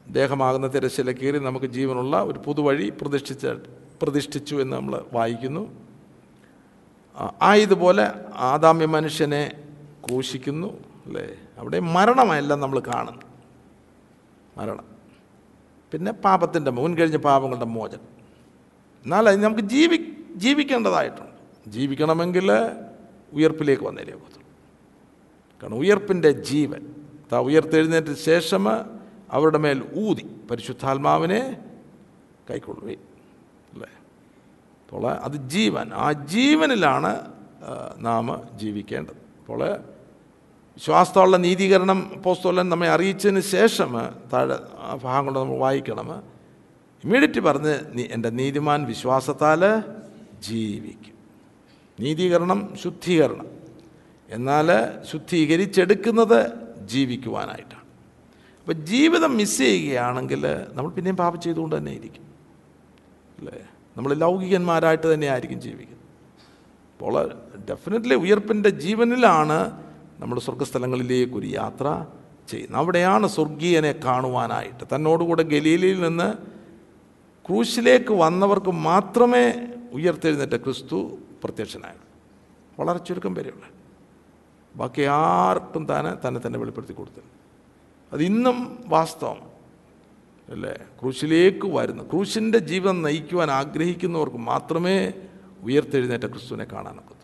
ദേഹമാകുന്ന തിരശ്ശീല കീറി നമുക്ക് ജീവനുള്ള ഒരു പുതുവഴി പ്രതിഷ്ഠിച്ച പ്രതിഷ്ഠിച്ചു എന്ന് നമ്മൾ വായിക്കുന്നു. ആയതുപോലെ ആദാമ്യ മനുഷ്യനെ ക്രൂശിക്കുന്നു അല്ലേ? അവിടെ മരണമല്ല നമ്മൾ കാണുന്നു മരണം. പിന്നെ പാപത്തിന്റെ മുൻകഴിഞ്ഞ പാപങ്ങളുടെ മോചനം. എന്നാൽ അത് നമുക്ക് ജീവി ജീവിക്കേണ്ടതായിട്ടുണ്ട്. ജീവിക്കണമെങ്കിൽ ഉയർപ്പിലേക്ക് വന്നേലേ പോകത്തുള്ളൂ കാരണം ഉയർപ്പിന്റെ ജീവൻ താ ഉയർത്തെഴുന്നേറ്റ ശേഷം അവരുടെ മേൽ ഊതി പരിശുദ്ധാത്മാവിനെ കൈക്കൊള്ളുകയും അപ്പോൾ അത് ജീവൻ. ആ ജീവനിലാണ് നാം ജീവിക്കേണ്ടത്. അപ്പോൾ വിശ്വാസത്തോളം നീതീകരണം പോസ്തോലൻ നമ്മെ അറിയിച്ചതിന് ശേഷം താഴെ ഭാഗം കൊണ്ട് നമ്മൾ വായിക്കണം. ഇമ്മീഡിയറ്റ് പറഞ്ഞ് എന്റെ നീതിമാൻ വിശ്വാസത്താൽ ജീവിക്കും. നീതീകരണം ശുദ്ധീകരണം. എന്നാൽ ശുദ്ധീകരിച്ചെടുക്കുന്നത് ജീവിക്കുവാനായിട്ടാണ്. അപ്പോൾ ജീവിതം മിസ് ചെയ്യുകയാണെങ്കിൽ നമ്മൾ പിന്നെയും പാപം ചെയ്തുകൊണ്ട് തന്നെ ഇരിക്കും. അല്ലേ? നമ്മൾ ലൗകികന്മാരായിട്ട് തന്നെ ആയിരിക്കും ജീവിക്കുന്നത്. അപ്പോൾ ഡെഫിനറ്റ്ലി ഉയർപ്പിന്റെ ജീവനിലാണ് നമ്മൾ സ്വർഗസ്ഥലങ്ങളിലേക്ക് ഒരു യാത്ര ചെയ്യുന്നത്. അവിടെയാണ് സ്വർഗീയനെ കാണുവാനായിട്ട്. തന്നോടുകൂടെ ഗലീലയിൽ നിന്ന് ക്രൂശിലേക്ക് വന്നവർക്ക് മാത്രമേ ഉയർത്തെഴുന്നേറ്റ ക്രിസ്തു പ്രത്യക്ഷനായുള്ളൂ. വളരെ ചുരുക്കം പേരെയുള്ള. ബാക്കി ആർക്കും താനെ തന്നെ തന്നെ വെളിപ്പെടുത്തി കൊടുത്തു അത് ഇന്നും വാസ്തവം അല്ലേ? ക്രൂശിലേക്ക് വരുന്നു. ക്രൂശിന്റെ ജീവൻ നയിക്കുവാൻ ആഗ്രഹിക്കുന്നവർക്ക് മാത്രമേ ഉയർത്തെഴുന്നേറ്റ ക്രിസ്തുവിനെ കാണാനൊക്കത്തുള്ളൂ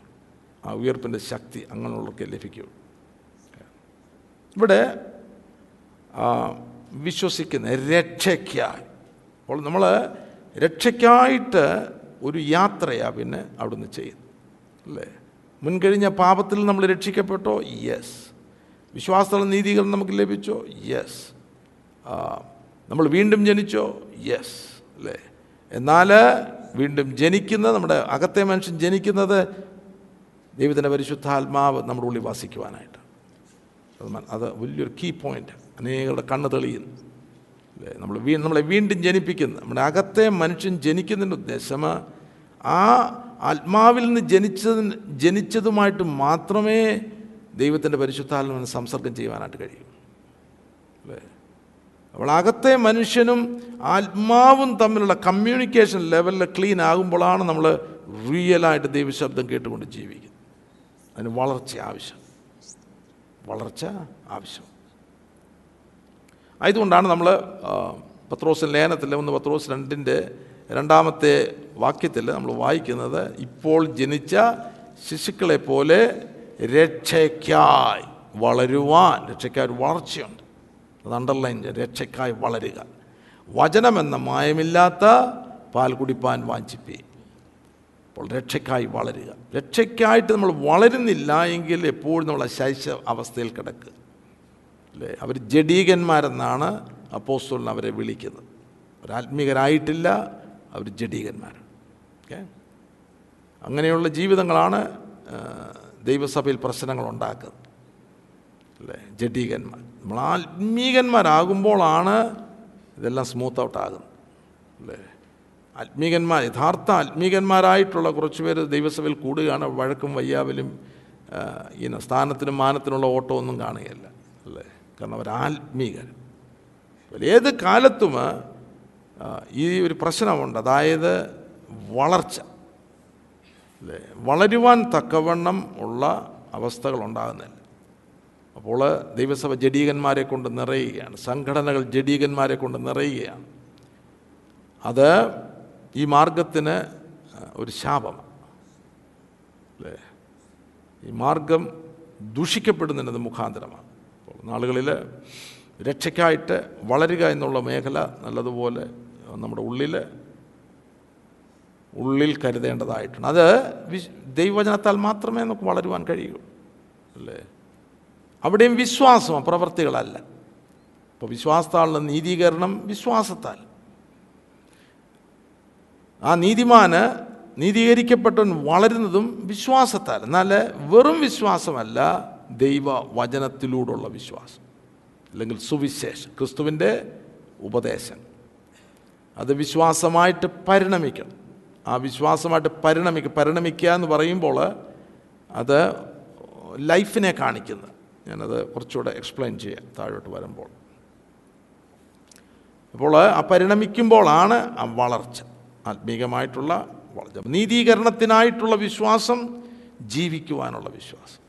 ആ ഉയർപ്പിന്റെ ശക്തി അങ്ങനെയുള്ളവർക്ക് ലഭിക്കുകയുള്ളൂ. ഇവിടെ വിശ്വസിക്കുന്ന രക്ഷയ്ക്കായി. അപ്പോൾ നമ്മൾ രക്ഷയ്ക്കായിട്ട് ഒരു യാത്രയാണ് പിന്നെ അവിടുന്ന് ചെയ്യുന്നത്. അല്ലേ? മുൻകഴിഞ്ഞ പാപത്തിൽ നമ്മൾ രക്ഷിക്കപ്പെട്ടോ? യെസ് വിശ്വാസമുള്ള നീതികൾ നമുക്ക് ലഭിച്ചോ? യെസ് നമ്മൾ വീണ്ടും ജനിച്ചോ? യെസ് അല്ലേ? എന്നാൽ വീണ്ടും ജനിക്കുന്നത് നമ്മുടെ അകത്തെ മനുഷ്യൻ ജനിക്കുന്നത് ദൈവത്തിന്റെ പരിശുദ്ധാത്മാവ് നമ്മുടെ ഉള്ളിൽ വാസിക്കുവാനായിട്ട്. അത് അത് വലിയൊരു കീ പോയിന്റ് അനേകരുടെ കണ്ണ് തെളിയുന്നു. അല്ലേ? നമ്മൾ വീ നമ്മളെ വീണ്ടും ജനിപ്പിക്കുന്നു. നമ്മുടെ അകത്തെ മനുഷ്യൻ ജനിക്കുന്നതിന്റെ ഉദ്ദേശം ആ ആത്മാവിൽ നിന്ന് ജനിച്ചതിന് ജനിച്ചതുമായിട്ട് മാത്രമേ ദൈവത്തിന്റെ പരിശുദ്ധാത്മാവിന് സംസർഗം ചെയ്യുവാനായിട്ട് കഴിയൂ. അല്ലേ? അപ്പോൾ അകത്തെ മനുഷ്യനും ആത്മാവും തമ്മിലുള്ള കമ്മ്യൂണിക്കേഷൻ ലെവലിൽ ക്ലീൻ ആകുമ്പോഴാണ് നമ്മൾ റിയലായിട്ട് ദൈവശബ്ദം കേട്ടുകൊണ്ട് ജീവിക്കുന്നത്. അതിന് വളർച്ച ആവശ്യം. വളർച്ച ആവശ്യം. ആയതുകൊണ്ടാണ് നമ്മൾ പത്രോസ് ലേനത്തിൽ ഒന്ന് പത്രോസ് രണ്ടിന്റെ രണ്ടാമത്തെ വാക്യത്തിൽ നമ്മൾ വായിക്കുന്നത് ഇപ്പോൾ ജനിച്ച ശിശുക്കളെ പോലെ രക്ഷയ്ക്കായി വളരുവാൻ രക്ഷയ്ക്കായി വളർച്ചയുണ്ട്. അത് അണ്ടർലൈൻ. രക്ഷയ്ക്കായി വളരുക. വചനമെന്ന മായമില്ലാത്ത പാൽ കുടിപ്പാൻ വാഞ്ചിപ്പേ. അപ്പോൾ രക്ഷയ്ക്കായി വളരുക. രക്ഷയ്ക്കായിട്ട് നമ്മൾ വളരുന്നില്ല എങ്കിൽ എപ്പോഴും നമ്മൾ ശൈശ അവസ്ഥയിൽ കിടക്കുക അല്ലേ? അവർ ജഡീകന്മാരെന്നാണ് അപ്പോസ്റ്റോളിന് അവരെ വിളിക്കുന്നത്. അവരാത്മീകരായിട്ടില്ല അവർ ജഡീകന്മാരാണ്. ഓക്കെ? അങ്ങനെയുള്ള ജീവിതങ്ങളാണ് ദൈവസഭയിൽ പ്രശ്നങ്ങൾ ഉണ്ടാക്കുന്നത്. അല്ലേ? ജഡീകന്മാർ. നമ്മൾ ആത്മീകന്മാരാകുമ്പോഴാണ് ഇതെല്ലാം സ്മൂത്ത് ഔട്ട് ആകുന്നത്. അല്ലേ? ആത്മീകന്മാർ യഥാർത്ഥ ആത്മീകന്മാരായിട്ടുള്ള കുറച്ച് പേര് ദൈവസഭയിൽ കൂടുകയാണ്. വഴക്കും വയ്യാവലും ഈ സ്ഥാനത്തിനും മാനത്തിനുള്ള ഓട്ടമൊന്നും കാണുകയല്ല. അല്ലേ? കാരണം അവർ ആത്മീകർ ഏത് കാലത്തും ഈ ഒരു പ്രശ്നമുണ്ട്. അതായത് വളർച്ച. അല്ലേ? വളരുവാൻ തക്കവണ്ണം ഉള്ള അവസ്ഥകൾ ഉണ്ടാകുന്നില്ല. അപ്പോൾ ദൈവസഭ ജഡീകന്മാരെ കൊണ്ട് നിറയുകയാണ്. സംഘടനകൾ ജഡീകന്മാരെ കൊണ്ട് നിറയുകയാണ്. അത് ഈ മാർഗത്തിന് ഒരു ശാപമാണ് അല്ലേ? ഈ മാർഗം ദൂഷിക്കപ്പെടുന്നതിന് മുഖാന്തരമാണ്. അപ്പോൾ നാളുകളിൽ രക്ഷയ്ക്കായിട്ട് വളരുക എന്നുള്ള മേഖല നല്ലതുപോലെ നമ്മുടെ ഉള്ളിൽ ഉള്ളിൽ കരുതേണ്ടതായിട്ടുണ്ട്. അത് ദൈവവചനത്താൽ മാത്രമേ നമുക്ക് വളരുവാൻ കഴിയൂ. അല്ലേ? അവിടെയും വിശ്വാസം പ്രവർത്തികളല്ല. അപ്പോൾ വിശ്വാസത്താലുള്ള നീതീകരണം വിശ്വാസത്താൽ. ആ നീതിമാന് നീതീകരിക്കപ്പെട്ടവൻ വളരുന്നതും വിശ്വാസത്താൽ. എന്നാൽ വെറും വിശ്വാസമല്ല ദൈവ വചനത്തിലൂടെയുള്ള വിശ്വാസം. അല്ലെങ്കിൽ സുവിശേഷം ക്രിസ്തുവിന്റെ ഉപദേശം. അത് വിശ്വാസമായിട്ട് പരിണമിക്കണം. ആ വിശ്വാസമായിട്ട് പരിണമിക്കുക പരിണമിക്കുക എന്ന് പറയുമ്പോൾ അത് ലൈഫിനെ കാണിക്കുന്നത് ഞാനത് കുറച്ചുകൂടെ എക്സ്പ്ലെയിൻ ചെയ്യാം താഴോട്ട് വരുമ്പോൾ. അപ്പോൾ ആ പരിണമിക്കുമ്പോഴാണ് ആ വളർച്ച ആത്മീകമായിട്ടുള്ള വളർച്ച. നീതീകരണത്തിനായിട്ടുള്ള വിശ്വാസം ജീവിക്കുവാനുള്ള വിശ്വാസം.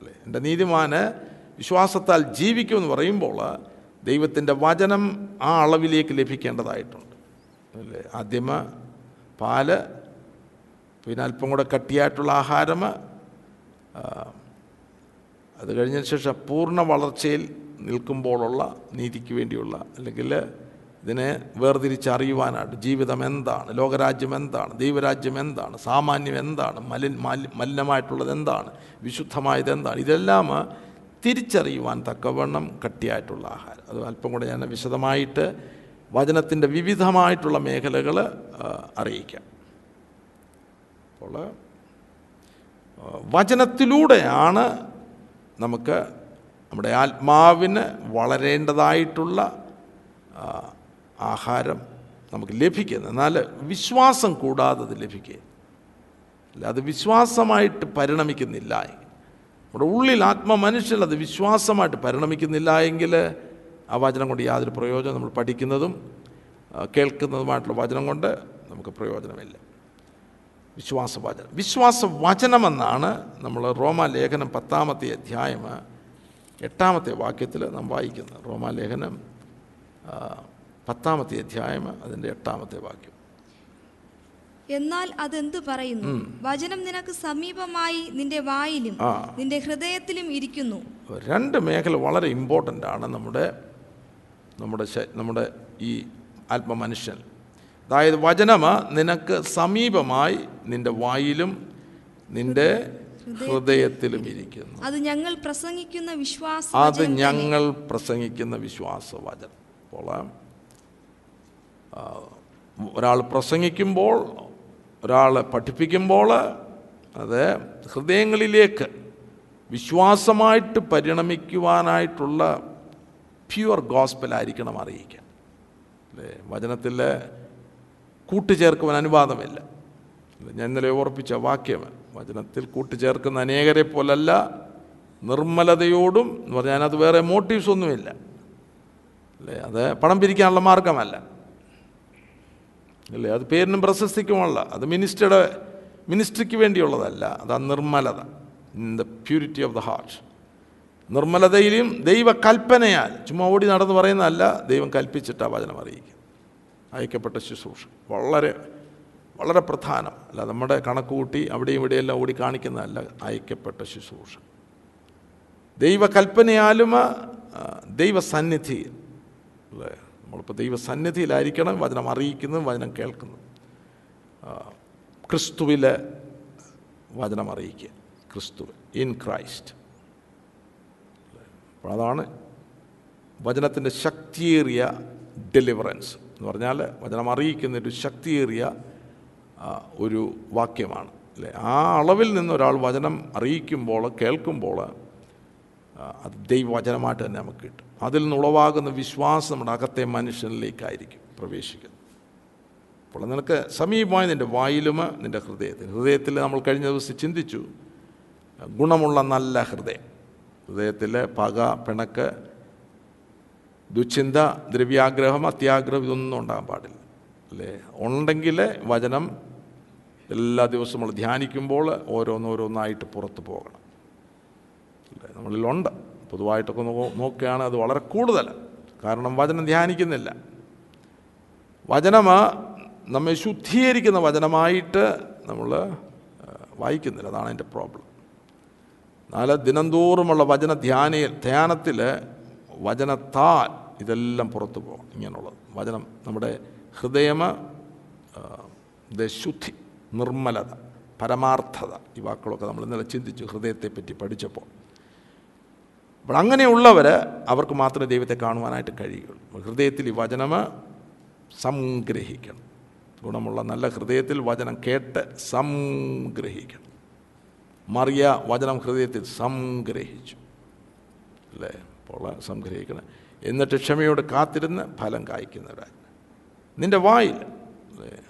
അല്ലേ? എന്റെ നീതിമാന് വിശ്വാസത്താൽ ജീവിക്കുമെന്ന് പറയുമ്പോൾ ദൈവത്തിന്റെ വചനം ആ അളവിലേക്ക് ലഭിക്കേണ്ടതായിട്ടുണ്ട്. അല്ലേ? ആദ്യമ പാൽ പിന്നെ അല്പം കൂടെ കട്ടിയായിട്ടുള്ള ആഹാരം അത് കഴിഞ്ഞതിന് ശേഷം പൂർണ വളർച്ചയിൽ നിൽക്കുമ്പോഴുള്ള നീതിക്ക് വേണ്ടിയുള്ള അല്ലെങ്കിൽ ഇതിനെ വേർതിരിച്ചറിയുവാനായിട്ട് ജീവിതം എന്താണ് ലോകരാജ്യം എന്താണ് ദൈവരാജ്യം എന്താണ് സാമാന്യം എന്താണ് മലിൻ മാലി മലിനമായിട്ടുള്ളത് എന്താണ് വിശുദ്ധമായത് എന്താണ് ഇതെല്ലാം തിരിച്ചറിയുവാൻ തക്കവണ്ണം കട്ടിയായിട്ടുള്ള ആഹാരം. അത് അല്പം കൂടെ ഞാൻ വിശദമായിട്ട് വചനത്തിന്റെ വിവിധമായിട്ടുള്ള മേഖലകൾ അറിയിക്കാം. അപ്പോൾ വചനത്തിലൂടെയാണ് നമുക്ക് നമ്മുടെ ആത്മാവിന് വളരേണ്ടതായിട്ടുള്ള ആഹാരം നമുക്ക് ലഭിക്കുന്നത് എന്നാൽ വിശ്വാസം കൂടാതെ അത് ലഭിക്കുക അല്ല അത് വിശ്വാസമായിട്ട് പരിണമിക്കുന്നില്ല. നമ്മുടെ ഉള്ളിൽ ആത്മമനുഷ്യൽ അത് വിശ്വാസമായിട്ട് പരിണമിക്കുന്നില്ല എങ്കിൽ ആ വചനം കൊണ്ട് യാതൊരു പ്രയോജനം നമ്മൾ പഠിക്കുന്നതും കേൾക്കുന്നതുമായിട്ടുള്ള വചനം കൊണ്ട് നമുക്ക് പ്രയോജനമില്ല. വിശ്വാസവചനം. വിശ്വാസവചനമെന്നാണ് നമ്മൾ റോമാലേഖനം പത്താമത്തെ അധ്യായം എട്ടാമത്തെ വാക്യത്തിൽ നാം വായിക്കുന്നത്. റോമാലേഖനം പത്താമത്തെ അധ്യായം അതിന്റെ എട്ടാമത്തെ വാക്യം. എന്നാൽ അതെന്ത് പറയുന്നു? വചനം നിനക്ക് സമീപമായി നിന്റെ വായിലും നിന്റെ ഹൃദയത്തിലും ഇരിക്കുന്നു. രണ്ട് മേഖല വളരെ ഇമ്പോർട്ടന്റ് ആണ് നമ്മുടെ നമ്മുടെ നമ്മുടെ ഈ ആത്മമനുഷ്യൻ. അതായത് വചനമ നിനക്ക് സമീപമായി നിന്റെ വായിലും നിന്റെ ഹൃദയത്തിലും ഇരിക്കുന്നു. അത് ഞങ്ങൾ പ്രസംഗിക്കുന്ന വിശ്വാസ അത് ഞങ്ങൾ പ്രസംഗിക്കുന്ന വിശ്വാസവചനം അപ്പോൾ ഒരാൾ പ്രസംഗിക്കുമ്പോൾ ഒരാളെ പഠിപ്പിക്കുമ്പോൾ അത് ഹൃദയങ്ങളിലേക്ക് വിശ്വാസമായിട്ട് പരിണമിക്കുവാനായിട്ടുള്ള പ്യുവർ ഗോസ്പലായിരിക്കണം അറിയിക്കാൻ. അല്ലേ? വചനത്തിൽ കൂട്ടുചേർക്കുവാൻ അനുവാദമില്ല? ഞാൻ ഇന്നലെ ഓർപ്പിച്ച വാക്യമാണ് വചനത്തിൽ കൂട്ടുചേർക്കുന്ന അനേകരെ പോലല്ല നിർമ്മലതയോടും എന്ന് പറഞ്ഞാൽ അത് വേറെ മോട്ടീവ്സ് ഒന്നുമില്ല. അല്ലേ? അത് പണം പിരിക്കാനുള്ള മാർഗമല്ല അല്ലേ? അത് പേരിനും പ്രശസ്തിക്കുമല്ല അത് മിനിസ്റ്ററുടെ മിനിസ്ട്രിക്ക് വേണ്ടിയുള്ളതല്ല അത് നിർമ്മലത in the purity of the heart നിർമ്മലതയിലും ദൈവ കൽപ്പനയാൽ ചുമ്മാ ഓടി നടന്ന് പറയുന്നതല്ല ദൈവം കൽപ്പിച്ചിട്ടാണ് വചനം അറിയിക്കും അയക്കപ്പെട്ട ശുശ്രൂഷ. വളരെ വളരെ പ്രധാനം. അല്ല നമ്മുടെ കണക്കുകൂട്ടി അവിടെയും ഇവിടെയെല്ലാം ഓടി കാണിക്കുന്നതല്ല അയക്കപ്പെട്ട ശുശ്രൂഷ. ദൈവകൽപ്പനയാലും ദൈവസന്നിധി. അല്ലേ? നമ്മളിപ്പോൾ ദൈവസന്നിധിയിലായിരിക്കണം വചനം അറിയിക്കുന്നതും വചനം കേൾക്കുന്നതും. ക്രിസ്തുവിലെ വചനം അറിയിക്കുക. ക്രിസ്തു ഇൻ ക്രൈസ്റ്റ്. അപ്പോൾ അതാണ് വചനത്തിന്റെ ശക്തിയേറിയ ഡെലിവറൻസ്. എന്ന് പറഞ്ഞാൽ വചനം അറിയിക്കുന്ന ഒരു ശക്തിയേറിയ ഒരു വാക്യമാണ്. അല്ലേ? ആ അളവിൽ നിന്ന് ഒരാൾ വചനം അറിയിക്കുമ്പോൾ കേൾക്കുമ്പോൾ അത് ദൈവവചനമായിട്ട് തന്നെ നമുക്ക് കിട്ടും. അതിൽ നിന്ന് ഉളവാകുന്ന വിശ്വാസം നമ്മുടെ അകത്തെ മനുഷ്യനിലേക്കായിരിക്കും പ്രവേശിക്കുന്നത്. അപ്പോൾ നിനക്ക് സമീപമായി നിന്റെ വായിലും നിന്റെ ഹൃദയത്തിൽ ഹൃദയത്തിൽ നമ്മൾ കഴിഞ്ഞ ദിവസം ചിന്തിച്ചു ഗുണമുള്ള നല്ല ഹൃദയം. ഹൃദയത്തിൽ പക പിണക്ക് ദുശ്ചിന്ത ദ്രവ്യാഗ്രഹം അത്യാഗ്രഹം ഇതൊന്നും ഉണ്ടാകാൻ പാടില്ല. അല്ലേ? ഉണ്ടെങ്കിൽ വചനം എല്ലാ ദിവസവും നമ്മൾ ധ്യാനിക്കുമ്പോൾ ഓരോന്നോരോന്നായിട്ട് പുറത്ത് പോകണം. അല്ലേ? നമ്മളിലുണ്ട്. പൊതുവായിട്ടൊക്കെ നോക്കുകയാണ് അത് വളരെ കൂടുതൽ. കാരണം വചനം ധ്യാനിക്കുന്നില്ല. വചനം നമ്മെ ശുദ്ധീകരിക്കുന്ന വചനമായിട്ട് നമ്മൾ വായിക്കുന്നില്ല. അതാണ് അതിന്റെ പ്രോബ്ലം. എന്നാൽ ദിനംതോറുമുള്ള വചന ധ്യാന ധ്യാനത്തിൽ വചനത്താൽ ഇതെല്ലാം പുറത്തു പോകണം ഇങ്ങനെയുള്ളത് വചനം നമ്മുടെ ഹൃദയമ ശുദ്ധി നിർമ്മലത പരമാർത്ഥത ഈ വാക്കുകളൊക്കെ നമ്മൾ ഇന്നലെ ചിന്തിച്ചു ഹൃദയത്തെപ്പറ്റി പഠിച്ചപ്പോൾ. അപ്പോൾ അങ്ങനെയുള്ളവർ അവർക്ക് മാത്രമേ ദൈവത്തെ കാണുവാനായിട്ട് കഴിയുള്ളൂ ഹൃദയത്തിൽ ഈ വചനം സംഗ്രഹിക്കണം. ഗുണമുള്ള നല്ല ഹൃദയത്തിൽ വചനം കേട്ട് സംഗ്രഹിക്കണം. മറിയ വചനം ഹൃദയത്തിൽ സംഗ്രഹിച്ചു. അല്ലേ? അപ്പോൾ സംഗ്രഹിക്കണം. എന്നിട്ട് ക്ഷമയോട് കാത്തിരുന്ന് ഫലം കായ്ക്കുന്നവരായി നിന്റെ വായിൽ.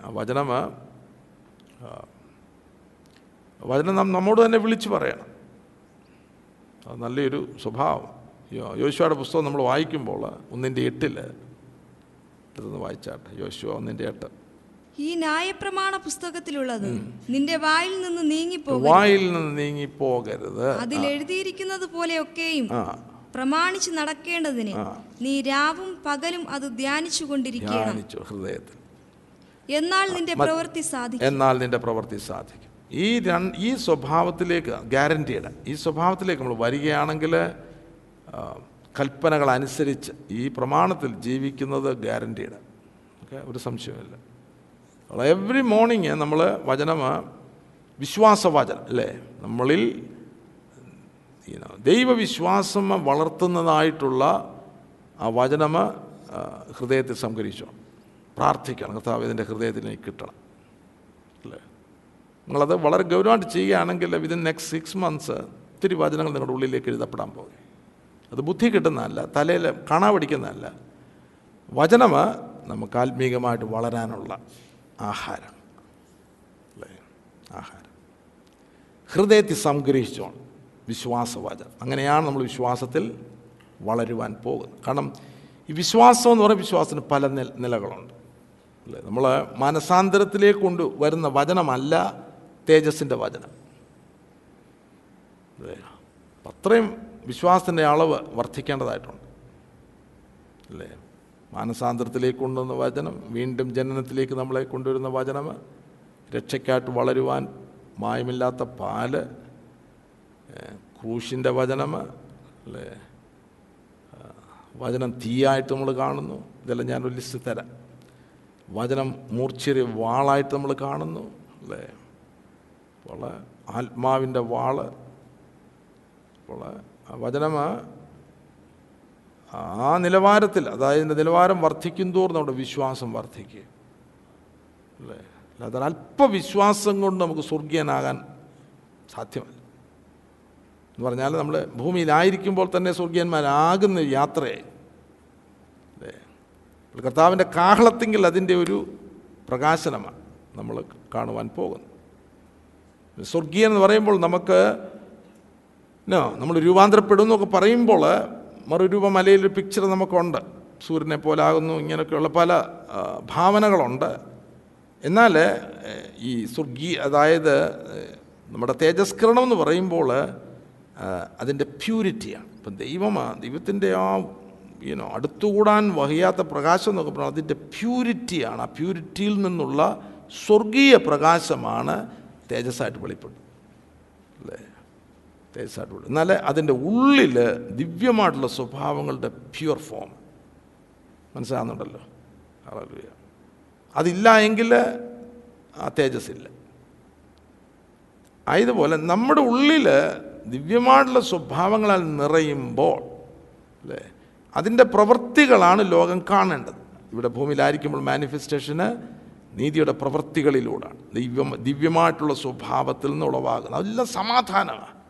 ആ വചനം വചനം നാം നമ്മോട് തന്നെ വിളിച്ചു പറയണം. അത് നല്ലൊരു സ്വഭാവം. യോശുവയുടെ പുസ്തകം നമ്മൾ വായിക്കുമ്പോൾ ഒന്നിന്റെ എട്ടിൽ ഇതൊന്ന് വായിച്ചാട്ടെ. യോശുവ ഒന്നിന്റെ എട്ട്. ഈ ന്യായപ്രമാണ പുസ്തകത്തിലുള്ളത് നിന്റെ വായിൽ നിന്ന് നീങ്ങി വായിൽ നിന്ന് നീങ്ങി നീങ്ങിപ്പോകരുത് അതിൽ എഴുതിയിരിക്കുന്നത് പോലെയൊക്കെയും പ്രമാണിച്ച് നടക്കേണ്ടതിന് നീ രാവും പകലും അത് ധ്യാനിച്ചു കൊണ്ടിരിക്കണം ഹൃദയത്തിൽ. എന്നാൽ നിന്റെ പ്രവൃത്തി സാധിക്കും. എന്നാൽ നിന്റെ പ്രവൃത്തി സാധിക്കും. ഈ രണ്ട് ഈ സ്വഭാവത്തിലേക്ക് ഗ്യാരന്റീഡ് ഈ സ്വഭാവത്തിലേക്ക് നമ്മൾ വരികയാണെങ്കിൽ കൽപ്പനകൾ അനുസരിച്ച് ഈ പ്രമാണത്തിൽ ജീവിക്കുന്നത് ഗ്യാരന്റീഡ് ഓക്കെ? ഒരു സംശയമില്ല എവറി മോർണിംഗ് നമ്മൾ വചനം വിശ്വാസവചനം അല്ലേ? നമ്മളിൽ ദൈവവിശ്വാസം വളർത്തുന്നതായിട്ടുള്ള ആ വചനം ഹൃദയത്തിൽ സംഹരിച്ചോ പ്രാർത്ഥിക്കണം. കർത്താവ് ഇതിന്റെ ഹൃദയത്തിൽ എനിക്ക് കിട്ടണം. അല്ലേ? നിങ്ങളത് വളരെ ഗൗരവമായിട്ട് ചെയ്യുകയാണെങ്കിൽ വിതിൻ നെക്സ്റ്റ് സിക്സ് മന്ത്സ് ഒത്തിരി വചനങ്ങൾ നിങ്ങളുടെ ഉള്ളിലേക്ക് എഴുതപ്പെടാൻ പോകും. അത് ബുദ്ധി കിട്ടുന്നതല്ല തലയിൽ കാണാ പഠിക്കുന്നതല്ല. വചനം നമുക്ക് ആത്മീകമായിട്ട് വളരാനുള്ള ആഹാരം. അല്ലേ? ആഹാരം. ഹൃദയത്തിൽ സംഗ്രഹിച്ചോണം. വിശ്വാസവചനം അങ്ങനെയാണ് നമ്മൾ വിശ്വാസത്തിൽ വളരുവാൻ പോകുന്നത്. കാരണം ഈ വിശ്വാസം എന്ന് പറയുന്ന വിശ്വാസത്തിന് പല നില നിലകളുണ്ട്. അല്ലേ? നമ്മൾ മനസാന്തരത്തിലേക്ക് കൊണ്ട് വരുന്ന വചനമല്ല തേജസ്സിന്റെ വചനം. അത്രയും വിശ്വാസത്തിന്റെ അളവ് വർദ്ധിക്കേണ്ടതായിട്ടുണ്ട്. അല്ലേ? മാനസാന്തരത്തിലേക്ക് കൊണ്ടുവന്ന വചനം വീണ്ടും ജനനത്തിലേക്ക് നമ്മളെ കൊണ്ടുവരുന്ന വചനം രക്ഷയ്ക്കായിട്ട് വളരുവാൻ മായമില്ലാത്ത പാൽ ക്രൂശിന്റെ വചനം അല്ലേ? വചനം തീയായിട്ട് നമ്മൾ കാണുന്നു. ഇതെല്ലാം ഞാനൊരു ലിസ്റ്റ് തരാം. വചനം മൂർച്ചേറിയ വാളായിട്ട് നമ്മൾ കാണുന്നു അല്ലേ? അപ്പോൾ ആത്മാവിന്റെ വാൾ അപ്പോൾ വചനം ആ നിലവാരത്തിൽ അതായത് നിലവാരം വർദ്ധിക്കും തോറും നമ്മുടെ വിശ്വാസം വർദ്ധിക്കുക അല്ലേ? അല്ലാതെ അല്പവിശ്വാസം കൊണ്ട് നമുക്ക് സ്വർഗീയനാകാൻ സാധ്യമല്ല. എന്ന് പറഞ്ഞാൽ നമ്മൾ ഭൂമിയിലായിരിക്കുമ്പോൾ തന്നെ സ്വർഗീയന്മാരാകുന്ന യാത്രയെ. അല്ലേ? കർത്താവിന്റെ കാഹളത്തെങ്കിൽ അതിന്റെ ഒരു പ്രകാശനമാണ് നമ്മൾ കാണുവാൻ പോകുന്നത്. സ്വർഗീയൻ എന്ന് പറയുമ്പോൾ നമുക്ക് നോ നമ്മൾ രൂപാന്തരപ്പെടും എന്നൊക്കെ പറയുമ്പോൾ മറുരൂപ മലയിലൊരു പിക്ചർ നമുക്കുണ്ട്. സൂര്യനെ പോലാകുന്നു ഇങ്ങനെയൊക്കെയുള്ള പല ഭാവനകളുണ്ട്. എന്നാൽ ഈ സ്വർഗീയ അതായത് നമ്മുടെ തേജസ്കരണം എന്ന് പറയുമ്പോൾ അതിന്റെ പ്യൂരിറ്റിയാണ്. ഇപ്പം ദൈവമാണ് ദൈവത്തിന്റെ ആ യുനോ അടുത്തുകൂടാൻ വഹിയാത്ത പ്രകാശം എന്നൊക്കെ പറഞ്ഞാൽ അതിന്റെ പ്യൂരിറ്റിയാണ്. ആ പ്യൂരിറ്റിയിൽ നിന്നുള്ള സ്വർഗീയ പ്രകാശമാണ് തേജസ്സായിട്ട് വെളിപ്പെടുന്നത് അല്ലേ? തേജസ്സായിട്ട് വെളി എന്നാൽ അതിന്റെ ഉള്ളിൽ ദിവ്യമായിട്ടുള്ള സ്വഭാവങ്ങളുടെ പ്യുവർ ഫോം. മനസ്സിലാകുന്നുണ്ടല്ലോ? അറിയ അതില്ല എങ്കിൽ ആ തേജസ് ഇല്ല ആയതുപോലെ നമ്മുടെ ഉള്ളിൽ ദിവ്യമായിട്ടുള്ള സ്വഭാവങ്ങളാൽ നിറയുമ്പോൾ അല്ലേ? അതിന്റെ പ്രവൃത്തികളാണ് ലോകം കാണേണ്ടത്. ഇവിടെ ഭൂമിയിലായിരിക്കുമ്പോൾ മാനിഫെസ്റ്റേഷന് നീതിയുടെ പ്രവൃത്തികളിലൂടെയാണ്. ദിവ്യം ദിവ്യമായിട്ടുള്ള സ്വഭാവത്തിൽ നിന്ന് ഉളവാകുന്നത്. അതെല്ലാം സമാധാനമാണ്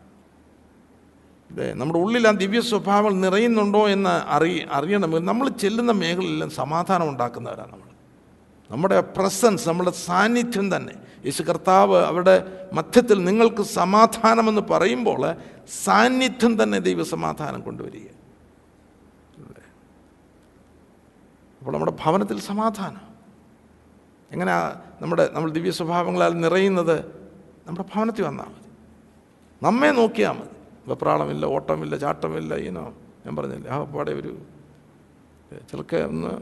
അല്ലേ? നമ്മുടെ ഉള്ളിൽ ആ ദിവ്യ സ്വഭാവം നിറയുന്നുണ്ടോ എന്ന് അറി അറിയണമെങ്കിൽ നമ്മൾ ചെല്ലുന്ന മേഖലയിലെല്ലാം സമാധാനം ഉണ്ടാക്കുന്നവരാണ് നമ്മൾ. നമ്മുടെ പ്രസൻസ് നമ്മുടെ സാന്നിധ്യം തന്നെ. യേശു കർത്താവ് അവിടെ മധ്യത്തിൽ നിങ്ങൾക്ക് സമാധാനമെന്ന് പറയുമ്പോൾ സാന്നിധ്യം തന്നെ ദൈവസമാധാനം കൊണ്ടുവരിക. അപ്പോൾ നമ്മുടെ ഭവനത്തിൽ സമാധാനം. എങ്ങനെയാ നമ്മുടെ നമ്മൾ ദിവ്യ സ്വഭാവങ്ങളാൽ നിറയുന്നത്? നമ്മുടെ ഭവനത്തിൽ വന്നാൽ മതി. നമ്മെ നോക്കിയാൽ മതി. വെപ്രാളമില്ല ഓട്ടമില്ല ചാട്ടമില്ല ഈനോ ഞാൻ പറഞ്ഞില്ല ആ പാടെ ഒരു ചിലക്ക് ഒന്ന്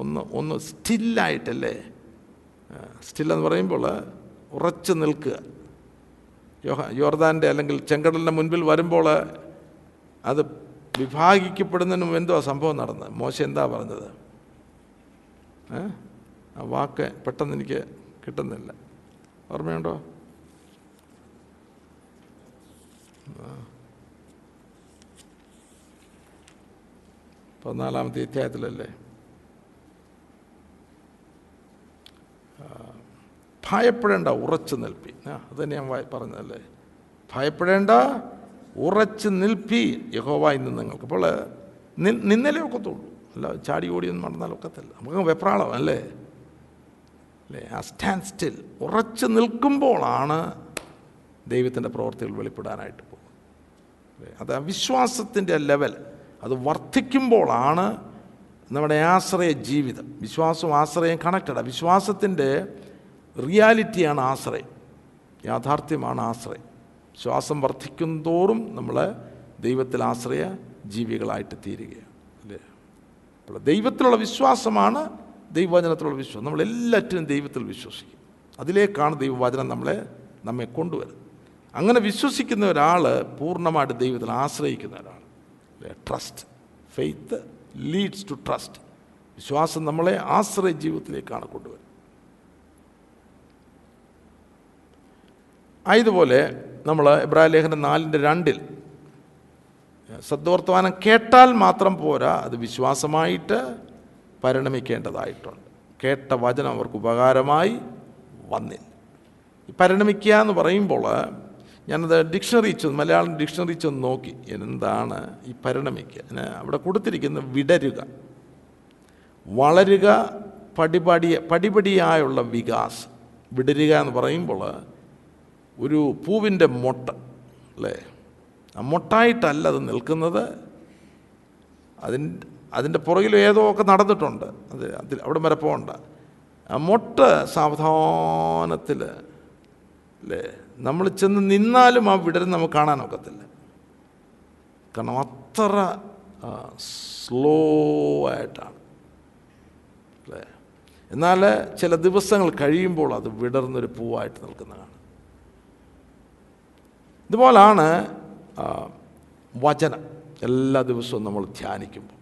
ഒന്ന് ഒന്ന് സ്റ്റില്ലായിട്ടല്ലേ സ്റ്റില്ലെന്ന് പറയുമ്പോൾ ഉറച്ചു നിൽക്കുക. യോഹ യോർദാന്റെ അല്ലെങ്കിൽ ചെങ്കടലിന്റെ മുൻപിൽ വരുമ്പോൾ അത് വിഭാഗിക്കപ്പെടുന്നതിന് മുമ്പ് എന്തോ സംഭവം നടന്നത് മോശം എന്താ പറഞ്ഞത്? ആ വാക്ക് പെട്ടെന്ന് എനിക്ക് കിട്ടുന്നില്ല. ഓർമ്മയുണ്ടോ? പതിനാലാമത്തെ അധ്യായത്തിലല്ലേ? ഭയപ്പെടേണ്ട ഉറച്ചു നിൽപ്പി. അത് തന്നെ ഞാൻ പറഞ്ഞതല്ലേ? ഭയപ്പെടേണ്ട ഉറച്ചു നിൽപ്പി യഹോവ ഇന്ന് നിങ്ങൾക്ക്. അപ്പോൾ നിന്നലേ ഒക്കത്തുള്ളൂ. അല്ല ചാടി ഓടിയൊന്നും നടന്നാൽ ഒക്കത്തില്ല. നമുക്ക് വെപ്രാളം അല്ലേ? അല്ലേ? ആ സ്റ്റാൻഡ് സ്റ്റിൽ ഉറച്ചു നിൽക്കുമ്പോഴാണ് ദൈവത്തിന്റെ പ്രവർത്തികൾ വെളിപ്പെടാനായിട്ട് പോകും? അത് അവിശ്വാസത്തിന്റെ വിശ്വാസത്തിന്റെ ലെവൽ. അത് വർദ്ധിക്കുമ്പോഴാണ് നമ്മുടെ ആശ്രയ ജീവിതം വിശ്വാസവും ആശ്രയം കണക്റ്റഡ്. വിശ്വാസത്തിന്റെ റിയാലിറ്റിയാണ് ആശ്രയം. യാഥാർത്ഥ്യമാണ് ആശ്രയം. ശ്വാസം വർദ്ധിക്കും തോറും നമ്മൾ ദൈവത്തിൽ ആശ്രയ ജീവികളായിട്ട് തീരുകയാണ്. അല്ലേ? അപ്പോൾ ദൈവത്തിലുള്ള വിശ്വാസമാണ് ദൈവവചനത്തിലുള്ള വിശ്വാസം. നമ്മൾ എല്ലാറ്റിനും ദൈവത്തിൽ വിശ്വസിക്കും. അതിലേക്കാണ് ദൈവവചനം നമ്മളെ നമ്മെ കൊണ്ടുവരുന്നത്. അങ്ങനെ വിശ്വസിക്കുന്ന ഒരാൾ പൂർണമായിട്ട് ദൈവത്തിൽ ആശ്രയിക്കുന്ന ഒരാൾ trust faith leads to trust വിശ്വാസം നമ്മളെ ആശ്രയ ജീവിതത്തിലേക്കാണ് കൊണ്ടുവരുന്നത്. ആയതുപോലെ നമ്മൾ ഇബ്രാഹിം ലേഖനം നാലിന്റെ രണ്ടിൽ സദ്വർത്തമാനം കേട്ടാൽ മാത്രം പോരാ അത് വിശ്വാസമായിട്ട് പരിണമിക്കേണ്ടതായിട്ടുണ്ട്. കേട്ട വചനം അവർക്ക് ഉപകാരമായി വന്നില്ല. പരിണമിക്കുക എന്ന് പറയുമ്പോൾ ഞാനത് ഡിക്ഷണറി ചെന്ന് മലയാളം ഡിക്ഷണറി ചെന്ന് നോക്കി എന്താണ് ഈ പരിണമിക്കുക? അതിന് അവിടെ കൊടുത്തിരിക്കുന്ന വിടരുക. വളരുക പടിപടി പടിപടിയായുള്ള വികാസം. വിടരുക എന്ന് പറയുമ്പോൾ ഒരു പൂവിന്റെ മൊട്ട അല്ലേ? ആ മൊട്ടായിട്ടല്ല അത് നിൽക്കുന്നത്. അതിന്റെ അതിന്റെ പുറകിൽ ഏതോ ഒക്കെ നടന്നിട്ടുണ്ട്. അത് അതിൽ അവിടെ വരെ പോകണ്ട. ആ മൊട്ട സാവധാനത്തിൽ അല്ലേ? നമ്മൾ ചെന്ന് നിന്നാലും ആ വിടരും നമുക്ക് കാണാനൊക്കത്തില്ല കാരണം അത്ര സ്ലോ ആയിട്ടാണ്. അല്ലേ? എന്നാൽ ചില ദിവസങ്ങൾ കഴിയുമ്പോൾ അത് വിടർന്നൊരു പൂവായിട്ട് നിൽക്കുന്നതാണ്. ഇതുപോലാണ് വചനം. എല്ലാ ദിവസവും നമ്മൾ ധ്യാനിക്കുമ്പോൾ.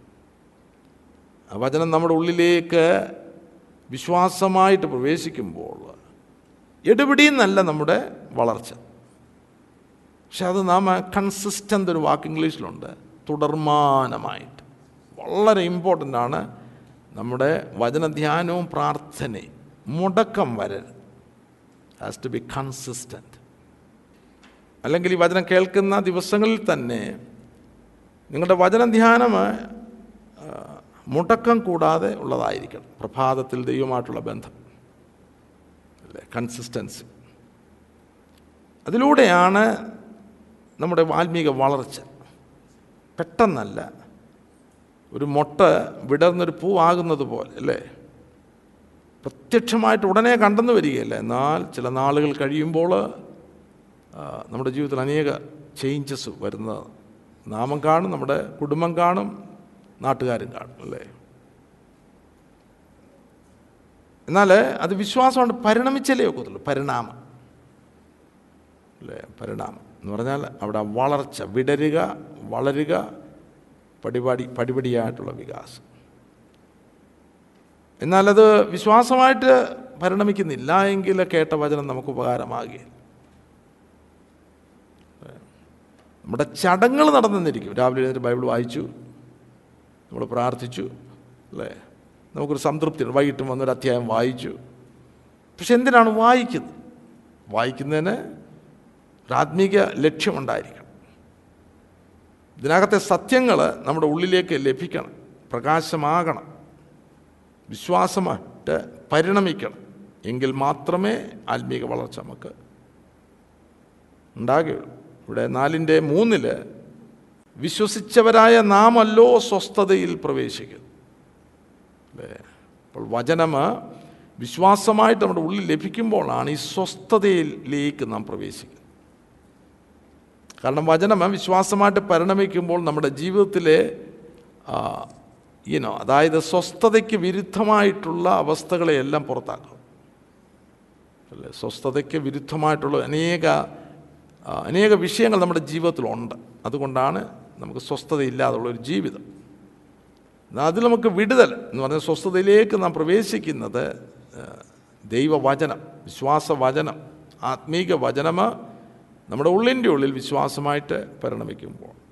ആ വചനം നമ്മുടെ ഉള്ളിലേക്ക് വിശ്വാസമായിട്ട് പ്രവേശിക്കുമ്പോൾ എടുപിടിയെന്നല്ല നമ്മുടെ വളർച്ച. പക്ഷെ അത് നാം കൺസിസ്റ്റന്റ് ഒരു വാക്ക് ഇംഗ്ലീഷിലുണ്ട്. തുടർമാനമായിട്ട്. വളരെ ഇമ്പോർട്ടന്റ് ആണ് നമ്മുടെ വചനധ്യാനവും പ്രാർത്ഥനയും. മുടക്കം വരരുത് ഹാസ് ടു ബി കൺസിസ്റ്റന്റ് അല്ലെങ്കിൽ ഈ വചനം കേൾക്കുന്ന ദിവസങ്ങളിൽ തന്നെ നിങ്ങളുടെ വചന ധ്യാനം മുടക്കം കൂടാതെ ഉള്ളതായിരിക്കണം. പ്രഭാതത്തിൽ ദൈവമായിട്ടുള്ള ബന്ധം. അല്ലേ? കൺസിസ്റ്റൻസി അതിലൂടെയാണ് നമ്മുടെ ആത്മീക വളർച്ച. പെട്ടെന്നല്ല ഒരു മുട്ട വിടർന്നൊരു പൂവാകുന്നത് പോലെ അല്ലേ? പ്രത്യക്ഷമായിട്ട് ഉടനെ കണ്ടെന്ന് വരികയല്ല? എന്നാൽ ചില നാളുകൾ കഴിയുമ്പോൾ നമ്മുടെ ജീവിതത്തിൽ അനേക ചേഞ്ചസ് വരുന്ന നാമം കാണും നമ്മുടെ കുടുംബം കാണും നാട്ടുകാരും കാണും അല്ലേ? എന്നാൽ അത് വിശ്വാസമാണ്. പരിണമിച്ചല്ലേ ഒക്കത്തുള്ളൂ. പരിണാമം. അല്ലേ? പരിണാമം. എന്ന് പറഞ്ഞാൽ അവിടെ വളർച്ച വിടരുക വളരുക പടിപടി പടിപടിയായിട്ടുള്ള വികാസം. എന്നാലത് വിശ്വാസമായിട്ട് പരിണമിക്കുന്നില്ല എങ്കിൽ കേട്ട വചനം നമുക്ക് ഉപകാരമാകുകയില്ല. നമ്മുടെ ചടങ്ങുകൾ നടന്നെന്നിരിക്കും. രാവിലെ എഴുന്നേറ്റ് ബൈബിൾ വായിച്ചു നമ്മൾ പ്രാർത്ഥിച്ചു അല്ലേ? നമുക്കൊരു സംതൃപ്തിയുണ്ട് വൈകിട്ടും വന്നൊരു അധ്യായം വായിച്ചു. പക്ഷെ എന്തിനാണ് വായിക്കുന്നത്? വായിക്കുന്നതിന് ഒരാത്മീക ലക്ഷ്യമുണ്ടായിരിക്കണം. ഇതിനകത്തെ സത്യങ്ങൾ നമ്മുടെ ഉള്ളിലേക്ക് ലഭിക്കണം പ്രകാശമാകണം വിശ്വാസമായിട്ട് പരിണമിക്കണം. എങ്കിൽ മാത്രമേ ആത്മീക വളർച്ച നമുക്ക് ഉണ്ടാകുകയുള്ളൂ. ഇവിടെ നാലിന്റെ മൂന്നിൽ വിശ്വസിച്ചവരായ നാമല്ലോ സ്വസ്ഥതയിൽ പ്രവേശിക്കുന്നു അല്ലേ? അപ്പോൾ വചനം വിശ്വാസമായിട്ട് നമ്മുടെ ഉള്ളിൽ ലഭിക്കുമ്പോഴാണ് ഈ സ്വസ്ഥതയിലേക്ക് നാം പ്രവേശിക്കുന്നത്. കാരണം വചനം വിശ്വാസമായിട്ട് പരിണമിക്കുമ്പോൾ നമ്മുടെ ജീവിതത്തിലെ ഈനോ അതായത് സ്വസ്ഥതയ്ക്ക് വിരുദ്ധമായിട്ടുള്ള അവസ്ഥകളെയെല്ലാം പുറത്താക്കും. അല്ലേ? സ്വസ്ഥതയ്ക്ക് വിരുദ്ധമായിട്ടുള്ള അനേക അനേക വിഷയങ്ങൾ നമ്മുടെ ജീവിതത്തിലുണ്ട്. അതുകൊണ്ടാണ് നമുക്ക് സ്വസ്ഥതയില്ലാതുള്ള ഒരു ജീവിതം. അതിൽ നമുക്ക് വിടുതൽ എന്ന് പറഞ്ഞാൽ സ്വസ്ഥതയിലേക്ക് നാം പ്രവേശിക്കുന്നത് ദൈവവചനം വിശ്വാസവചനം ആത്മീക വചനം നമ്മുടെ ഉള്ളിന്റെ ഉള്ളിൽ വിശ്വാസമായിട്ട് പരിണമിക്കുമ്പോൾ.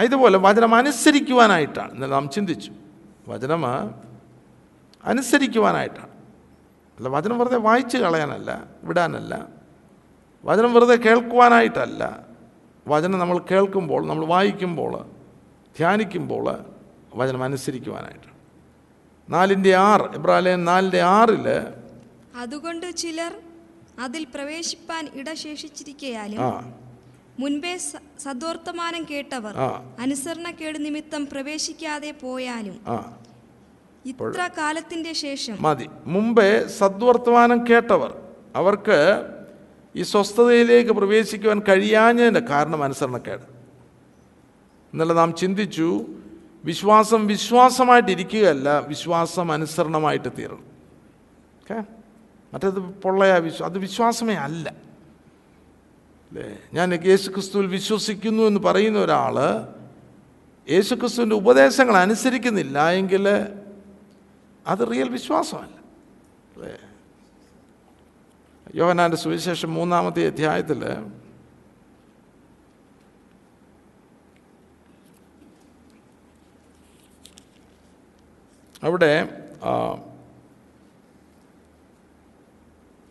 ഇതുപോലെ വചനം അനുസരിക്കുവാനായിട്ടാണ്. എന്നാൽ നാം ചിന്തിച്ചു. വചനം അനുസരിക്കുവാനായിട്ടാണ്. അല്ല വചനം വെറുതെ വായിച്ച് കളയാനല്ല വിടാനല്ല. വചനം വെറുതെ കേൾക്കുവാനായിട്ടല്ല. വചനം നമ്മൾ കേൾക്കുമ്പോൾ നമ്മൾ വായിക്കുമ്പോൾ ധ്യാനിക്കുമ്പോൾ വചനം അനുസരിക്കുവാനായിട്ട്. നാലിന്റെ ആറ് ഇബ്രാഹിം നാലിന്റെ ആറിൽ അതുകൊണ്ട് ചിലർ അതിൽ പ്രവേശിപ്പാൻ ഇടശേഷിച്ചിരിക്കയാലും മുൻപേ സദോർത്തമാനം സദ്വർത്തമാനം കേട്ടവർ അനുസരണ അനുസരണക്കേട് നിമിത്തം പ്രവേശിക്കാതെ പോയാലും ഇത്ര കാലത്തിന്റെ ശേഷം മതി. മുമ്പേ സദ്വർത്തമാനം കേട്ടവർ അവർക്ക് ഈ സ്വസ്ഥതയിലേക്ക് പ്രവേശിക്കുവാൻ കഴിയാഞ്ഞതിന്റെ കാരണം അനുസരണക്കേട്. ഇന്നലെ നാം ചിന്തിച്ചു വിശ്വാസം വിശ്വാസമായിട്ടിരിക്കുകയല്ല വിശ്വാസം അനുസരണമായിട്ട് തീരണം. ഓക്കെ മറ്റേത് പൊള്ളയാ വിശ്വാ അത് വിശ്വാസമേ അല്ല. അല്ലേ ഞാൻ യേശു ക്രിസ്തുവിൽ വിശ്വസിക്കുന്നു എന്ന് പറയുന്ന ഒരാൾ യേശു ക്രിസ്തുവിന്റെ ഉപദേശങ്ങൾ അനുസരിക്കുന്നില്ല എങ്കിൽ അത് റിയൽ വിശ്വാസമല്ല. അല്ലേ യോഹനാന്റെ സുവിശേഷം മൂന്നാമത്തെ അധ്യായത്തിൽ അവിടെ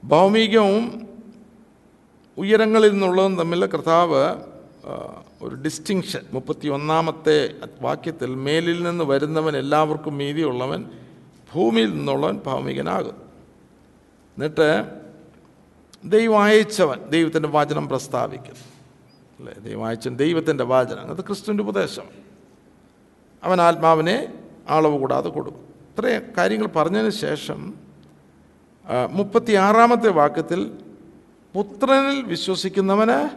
ഭൗമികവും ഉയരങ്ങളിൽ നിന്നുള്ളതും തമ്മിൽ കർത്താവ് ഒരു ഡിസ്റ്റിങ്ഷൻ മുപ്പത്തി ഒന്നാമത്തെ വാക്യത്തിൽ മേലിൽ നിന്ന് വരുന്നവൻ എല്ലാവർക്കും മീതിയുള്ളവൻ ഭൂമിയിൽ നിന്നുള്ളവൻ ഭൗമികനാകും. എന്നിട്ട് ദൈവം അയച്ചവൻ ദൈവത്തിന്റെ വചനം പ്രസ്താവിക്കും അല്ലേ? ദൈവം അയച്ചൻ ദൈവത്തിന്റെ വചനം. അത് ക്രിസ്തുവിന്റെ ഉപദേശം. അവൻ ആത്മാവിനെ അളവ് കൂടാതെ കൊടുക്കും. ഇത്രയും കാര്യങ്ങൾ പറഞ്ഞതിന് ശേഷം മുപ്പത്തി ആറാമത്തെ വാക്യത്തിൽ പുത്രനിൽ വിശ്വസിക്കുന്നവന്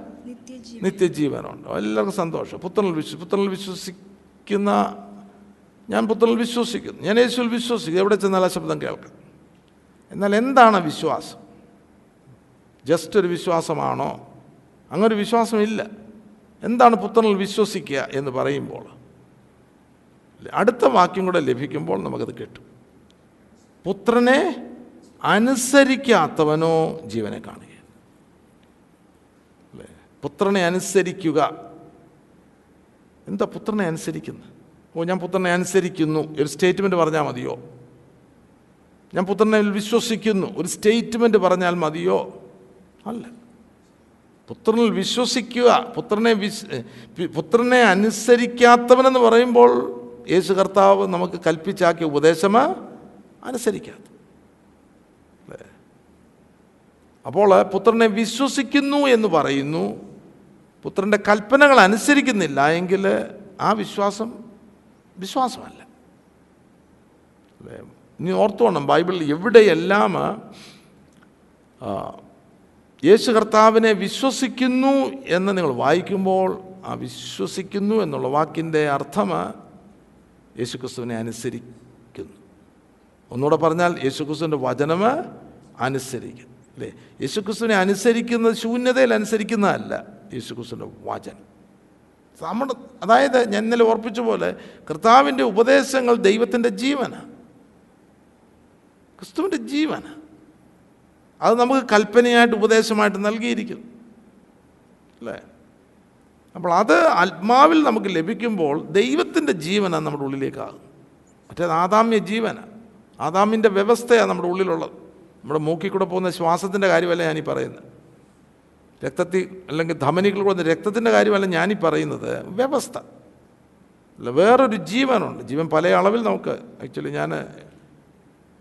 നിത്യജീവനുണ്ട്. എല്ലാവർക്കും സന്തോഷം. പുത്രനിൽ വിശ്വ പുത്രനിൽ വിശ്വസിക്കുന്ന ഞാൻ പുത്രനിൽ വിശ്വസിക്കുന്നു. ഞാൻ യേശുവിൽ വിശ്വസിക്കുന്നു. എവിടെ ചെന്നാൽ ആ ശബ്ദം കേൾക്കാം. എന്നാൽ എന്താണ് വിശ്വാസം? ജസ്റ്റ് ഒരു വിശ്വാസമാണോ? അങ്ങനൊരു വിശ്വാസമില്ല. എന്താണ് പുത്രനിൽ വിശ്വസിക്കുക എന്ന് പറയുമ്പോൾ? അടുത്ത വാക്യം കൂടെ ലഭിക്കുമ്പോൾ നമുക്കത് കിട്ടും. പുത്രനെ അനുസരിക്കാത്തവനോ ജീവനെ കാണുക അല്ലേ? പുത്രനെ അനുസരിക്കുക. എന്താ പുത്രനെ അനുസരിക്കുന്നു ഓ ഞാൻ പുത്രനെ അനുസരിക്കുന്നു. ഒരു സ്റ്റേറ്റ്മെന്റ് പറഞ്ഞാൽ മതിയോ? ഞാൻ പുത്രനെ വിശ്വസിക്കുന്നു. ഒരു സ്റ്റേറ്റ്മെന്റ് പറഞ്ഞാൽ മതിയോ? അല്ല. പുത്രനിൽ വിശ്വസിക്കുക പുത്രനെ വിശ് പുത്രനെ അനുസരിക്കാത്തവനെന്ന് പറയുമ്പോൾ യേശു കർത്താവ് നമുക്ക് കൽപ്പിച്ചാക്കിയ ഉപദേശമ അനുസരിക്കാത്ത. അപ്പോൾ പുത്രനെ വിശ്വസിക്കുന്നു എന്ന് പറയുന്നു. പുത്രന്റെ കൽപ്പനകൾ അനുസരിക്കുന്നില്ല എങ്കിൽ ആ വിശ്വാസം വിശ്വാസമല്ല? ഇനി ഓർത്തോണം ബൈബിളിൽ എവിടെയെല്ലാം യേശു കർത്താവിനെ വിശ്വസിക്കുന്നു എന്ന് നിങ്ങൾ വായിക്കുമ്പോൾ ആ വിശ്വസിക്കുന്നു എന്നുള്ള വാക്കിന്റെ അർത്ഥം യേശു ക്രിസ്തുവിനെ അനുസരിക്കുന്നു. ഒന്നുകൂടെ പറഞ്ഞാൽ യേശു ക്രിസ്തുവിന്റെ വചനം അനുസരിക്കും അല്ലേ? യേശു ക്രിസ്തുവിനെ അനുസരിക്കുന്നത് ശൂന്യതയിൽ അനുസരിക്കുന്നതല്ല യേശു ക്രിസ്തുവിന്റെ വചനം. നമ്മുടെ അതായത് ഞാൻ ഇന്നലെ ഓർപ്പിച്ച പോലെ കർത്താവിന്റെ ഉപദേശങ്ങൾ ദൈവത്തിന്റെ ജീവനാണ്. ക്രിസ്തുവിന്റെ ജീവനാണ്. അത് നമുക്ക് കൽപ്പനയായിട്ട് ഉപദേശമായിട്ട് നൽകിയിരിക്കുന്നു. അല്ലേ? അപ്പോൾ അത് ആത്മാവിൽ നമുക്ക് ലഭിക്കുമ്പോൾ ദൈവത്തിന്റെ ജീവനാണ് നമ്മുടെ ഉള്ളിലേക്കാകും. മറ്റേത് ആദാമ്യ ജീവനാണ്. ആദാമിന്റെ വ്യവസ്ഥയാണ് നമ്മുടെ ഉള്ളിലുള്ളത്. നമ്മുടെ മൂക്കിൽ കൂടെ പോകുന്ന ശ്വാസത്തിന്റെ കാര്യമല്ല ഞാനീ പറയുന്നത്. രക്തത്തിൽ അല്ലെങ്കിൽ ധമനികൾ കൂടുന്ന രക്തത്തിന്റെ കാര്യമല്ല ഞാനീ പറയുന്നത്. വ്യവസ്ഥ. അല്ല വേറൊരു ജീവനുണ്ട്. ജീവൻ പല അളവിൽ നമുക്ക് ആക്ച്വലി ഞാൻ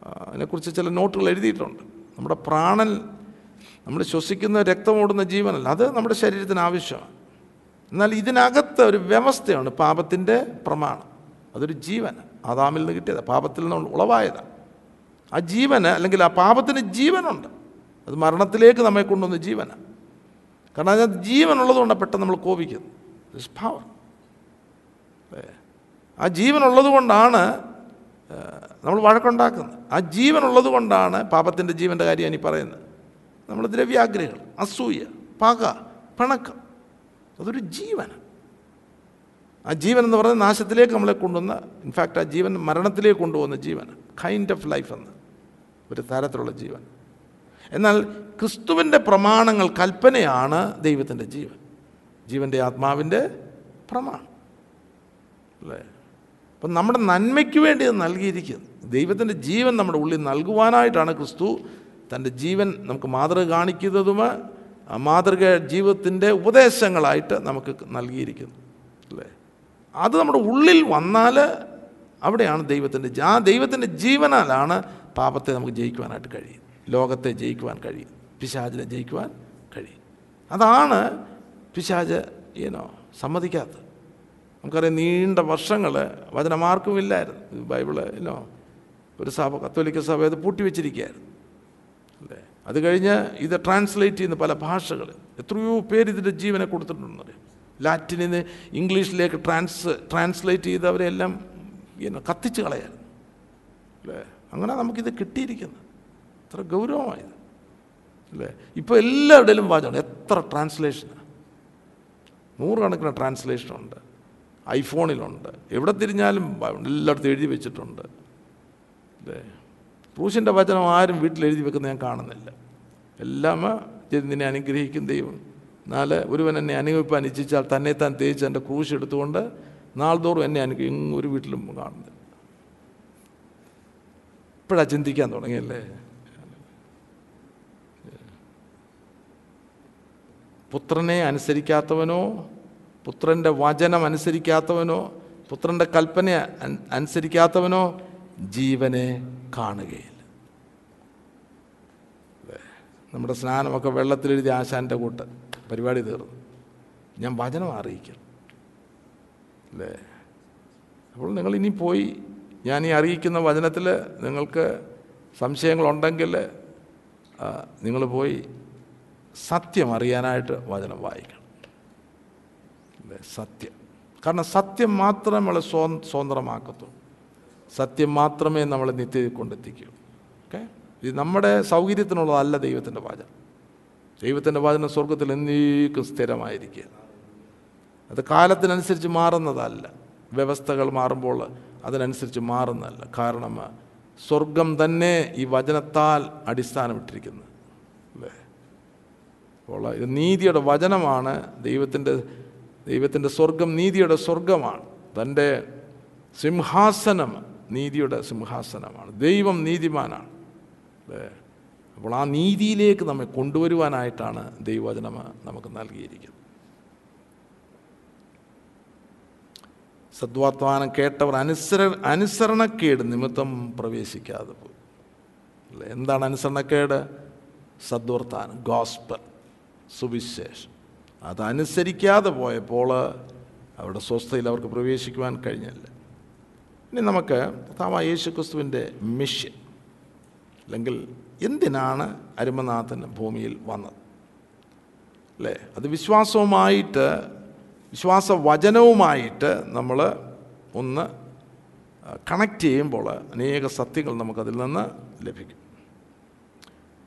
അതിനെക്കുറിച്ച് ചില നോട്ടുകൾ എഴുതിയിട്ടുണ്ട്. നമ്മുടെ പ്രാണൻ നമ്മൾ ശ്വസിക്കുന്ന രക്തമോടുന്ന ജീവനല്ല. അത് നമ്മുടെ ശരീരത്തിന് ആവശ്യമാണ്. എന്നാൽ ഇതിനകത്ത് ഒരു വ്യവസ്ഥയാണ് പാപത്തിന്റെ പ്രമാണം. അതൊരു ജീവൻ ആദാമിൽ നിന്ന് കിട്ടിയത്. പാപത്തിൽ നിന്ന് ഉളവായതാണ് ആ ജീവന് അല്ലെങ്കിൽ ആ പാപത്തിന് ജീവനുണ്ട്. അത് മരണത്തിലേക്ക് നമ്മെ കൊണ്ടുവന്ന ജീവനാണ് കാരണം അതിനകത്ത് ജീവനുള്ളതുകൊണ്ടാണ് പെട്ടെന്ന് നമ്മൾ കോപിക്കുന്നത്. പവർ ആ ജീവനുള്ളത് കൊണ്ടാണ് നമ്മൾ വഴക്കുണ്ടാക്കുന്നത്. ആ ജീവനുള്ളത് കൊണ്ടാണ് പാപത്തിന്റെ ജീവന്റെ കാര്യം ഇനി പറയുന്നത്. നമ്മൾ ദ്രവ്യാഗ്രഹികൾ അസൂയ പക പിണക്കം. അതൊരു ജീവൻ ആ ജീവൻ എന്ന് പറയുന്നത് നാശത്തിലേക്ക് നമ്മളെ കൊണ്ടുവന്ന ഇൻഫാക്റ്റ് ആ ജീവൻ മരണത്തിലേക്ക് കൊണ്ടുപോകുന്ന ജീവൻ കൈൻഡ് ഓഫ് ലൈഫ് എന്ന്. ഒരു തരത്തിലുള്ള ജീവൻ. എന്നാൽ ക്രിസ്തുവിന്റെ പ്രമാണങ്ങൾ കൽപ്പനയാണ് ദൈവത്തിന്റെ ജീവൻ. ജീവന്റെ ആത്മാവിന്റെ പ്രമാണം. അല്ലേ? അപ്പം നമ്മുടെ നന്മയ്ക്ക് വേണ്ടി അത് നൽകിയിരിക്കുന്നു. ദൈവത്തിന്റെ ജീവൻ നമ്മുടെ ഉള്ളിൽ നൽകുവാനായിട്ടാണ് ക്രിസ്തു തന്റെ ജീവൻ നമുക്ക് മാതൃക കാണിക്കുന്നതും മാതൃക ജീവിതത്തിന്റെ ഉപദേശങ്ങളായിട്ട് നമുക്ക് നൽകിയിരിക്കുന്നു. അല്ലേ? അത് നമ്മുടെ ഉള്ളിൽ വന്നാൽ അവിടെയാണ് ദൈവത്തിന്റെ ആ ദൈവത്തിന്റെ ജീവനാലാണ് പാപത്തെ നമുക്ക് ജയിക്കുവാനായിട്ട് കഴിയും ലോകത്തെ ജയിക്കുവാൻ കഴിയും പിശാചിനെ ജയിക്കുവാൻ കഴിയും അതാണ് പിശാജ് ഏനോ സമ്മതിക്കാത്തത്. നമുക്കറിയാം നീണ്ട വർഷങ്ങൾ വചനമാർക്കും ഇല്ലായിരുന്നു ബൈബിൾ ഇല്ലോ. ഒരു സഭ കത്തോലിക്ക സഭ അത് പൂട്ടിവെച്ചിരിക്കുകയായിരുന്നു. അല്ലേ? അത് കഴിഞ്ഞ് ഇത് ട്രാൻസ്ലേറ്റ് ചെയ്യുന്ന പല ഭാഷകൾ എത്രയോ പേര് ഇതിന്റെ ജീവനെ കൊടുത്തിട്ടുണ്ടെന്നറിയാം ലാറ്റിനിൽ നിന്ന് ഇംഗ്ലീഷിലേക്ക് ട്രാൻസ് ട്രാൻസ്ലേറ്റ് ചെയ്തവരെല്ലാം ഇങ്ങനെ കത്തിച്ച് കളയായിരുന്നു. അല്ലേ? അങ്ങനെ നമുക്കിത് കിട്ടിയിരിക്കുന്നത്. എത്ര ഗൗരവമായത്. അല്ലേ? ഇപ്പോൾ എല്ലാവരുടെയും വാചകമാണ്. എത്ര ട്രാൻസ്ലേഷനാണ് നൂറുകണക്കിന് ട്രാൻസ്ലേഷനുണ്ട്. ഐഫോണിലുണ്ട്. എവിടെ തിരിഞ്ഞാലും എല്ലായിടത്തും എഴുതി വെച്ചിട്ടുണ്ട്. അല്ലേ ക്രൂശിന്റെ വചനം ആരും വീട്ടിൽ എഴുതി വെക്കുന്നത് ഞാൻ കാണുന്നില്ല. എല്ലാം നിന്നെ അനുഗ്രഹിക്കും ദൈവം. എന്നാൽ ഒരുവൻ എന്നെ അനുഭവിപ്പാൻ ഇച്ഛിച്ചാൽ തന്നെ താൻ തേച്ച് എന്റെ ക്രൂശ് എടുത്തുകൊണ്ട് നാൾതോറും എന്നെ അനുഗ്രഹം ഒരു വീട്ടിലും കാണുന്നില്ല. ഇപ്പോഴാ ചിന്തിക്കാൻ തുടങ്ങിയല്ലേ? പുത്രനെ അനുസരിക്കാത്തവനോ പുത്രന്റെ വചനം അനുസരിക്കാത്തവനോ പുത്രന്റെ കൽപ്പന അനുസരിക്കാത്തവനോ ജീവനെ കാണുകയില്ല? നമ്മുടെ സ്നാനമൊക്കെ വെള്ളത്തിലെഴുതി ആശാന്റെ കൂട്ട്. പരിപാടി തീർന്നു. ഞാൻ വചനം അറിയിക്കും. അല്ലേ അപ്പോൾ നിങ്ങൾ ഇനി പോയി. ഞാൻ ഈ അറിയിക്കുന്ന വചനത്തിൽ നിങ്ങൾക്ക് സംശയങ്ങളുണ്ടെങ്കിൽ നിങ്ങൾ പോയി സത്യം അറിയാനായിട്ട് വചനം വായിക്കണം. അല്ലേ സത്യം. കാരണം സത്യം മാത്രമേ നമ്മളെ സ്വ സ്വതന്ത്രമാക്കത്തുള്ളൂ. സത്യം മാത്രമേ നമ്മളെ നിത്യതയിൽ കൊണ്ടെത്തിക്കൂ ഓക്കെ? ഇത് നമ്മുടെ സൗകര്യത്തിനുള്ളതല്ല ദൈവത്തിന്റെ വാചനം ദൈവത്തിന്റെ വാചനം സ്വർഗത്തിൽ എന്നേക്കും സ്ഥിരമായിരിക്കുക അത് കാലത്തിനനുസരിച്ച് മാറുന്നതല്ല. വ്യവസ്ഥകൾ മാറുമ്പോൾ അതിനനുസരിച്ച് മാറുന്നതല്ല. കാരണം സ്വർഗം തന്നെ ഈ വചനത്താൽ അടിസ്ഥാനമിട്ടിരിക്കുന്നത്. അല്ലേ? അപ്പോൾ ഇത് നീതിയുടെ വചനമാണ് ദൈവത്തിന്റെ ദൈവത്തിന്റെ സ്വർഗം നീതിയുടെ സ്വർഗമാണ്. തന്റെ സിംഹാസനം നീതിയുടെ സിംഹാസനമാണ്. ദൈവം നീതിമാനാണ്. അപ്പോൾ ആ നീതിയിലേക്ക് നമ്മെ കൊണ്ടുവരുവാനായിട്ടാണ് ദൈവവചനം നമുക്ക് നൽകിയിരിക്കുന്നത്. സദ്വാത്മാനം കേട്ടവർ അനുസര അനുസരണക്കേട് നിമിത്തം പ്രവേശിക്കാതെ പോയി. എന്താണ് അനുസരണക്കേട്? സദ്വർത്താനം ഗോസ്പൽ സുവിശേഷം. അതനുസരിക്കാതെ പോയപ്പോൾ അവരുടെ സ്വസ്ഥയിൽ അവർക്ക് പ്രവേശിക്കുവാൻ കഴിഞ്ഞില്ല. ഇനി നമുക്ക് താമ യേശു ക്രിസ്തുവിന്റെ മിഷൻ അല്ലെങ്കിൽ എന്തിനാണ് അരുമനാഥൻ ഭൂമിയിൽ വന്നത്? അല്ലേ? അത് വിശ്വാസവുമായിട്ട് വിശ്വാസ വചനവുമായിട്ട് നമ്മൾ ഒന്ന് കണക്റ്റ് ചെയ്യുമ്പോൾ അനേക സത്യങ്ങൾ നമുക്കതിൽ നിന്ന് ലഭിക്കും.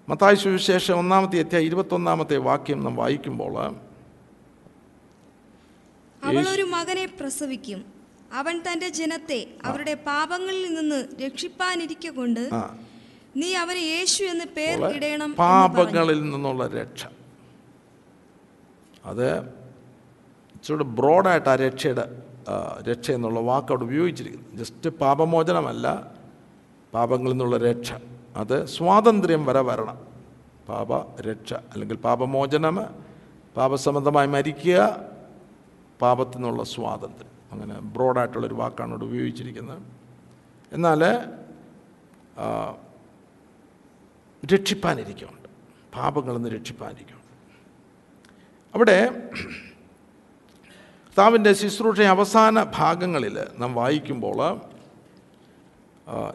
മത്തായ സുവിശേഷം ഒന്നാമത്തെ എത്തിയ ഇരുപത്തൊന്നാമത്തെ വാക്യം നാം വായിക്കുമ്പോൾ അവൾ ഒരു മകനെ പ്രസവിക്കും. അവൻ തന്റെ ജനത്തെ അവരുടെ പാപങ്ങളിൽ നിന്ന് രക്ഷിപ്പാനിരിക്കൊണ്ട് കൊണ്ട് നീ അവന് യേശു എന്ന് പേർ ഇടയണം പാപങ്ങളിൽ നിന്നുള്ള രക്ഷ. അത് ഇച്ചിരി ബ്രോഡായിട്ട് ആ രക്ഷയുടെ രക്ഷ എന്നുള്ള വാക്ക് അവിടെ ഉപയോഗിച്ചിരിക്കുന്നു. ജസ്റ്റ് പാപമോചനമല്ല പാപങ്ങളിൽ നിന്നുള്ള രക്ഷ. അത് സ്വാതന്ത്ര്യം വരെ വരണം. പാപ രക്ഷ അല്ലെങ്കിൽ പാപമോചനം പാപസംബന്ധമായി മരിക്കുക പാപത്തിൽ നിന്നുള്ള സ്വാതന്ത്ര്യം. അങ്ങനെ ബ്രോഡായിട്ടുള്ളൊരു വാക്കാണ് ഇവിടെ ഉപയോഗിച്ചിരിക്കുന്നത്. എന്നാൽ രക്ഷിപ്പാനിരിക്കുന്നുണ്ട്. പാപങ്ങളിൽ നിന്ന് രക്ഷിപ്പാനിരിക്കുന്നുണ്ട്. അവിടെ കർത്താവിന്റെ ശുശ്രൂഷ അവസാന ഭാഗങ്ങളിൽ നാം വായിക്കുമ്പോൾ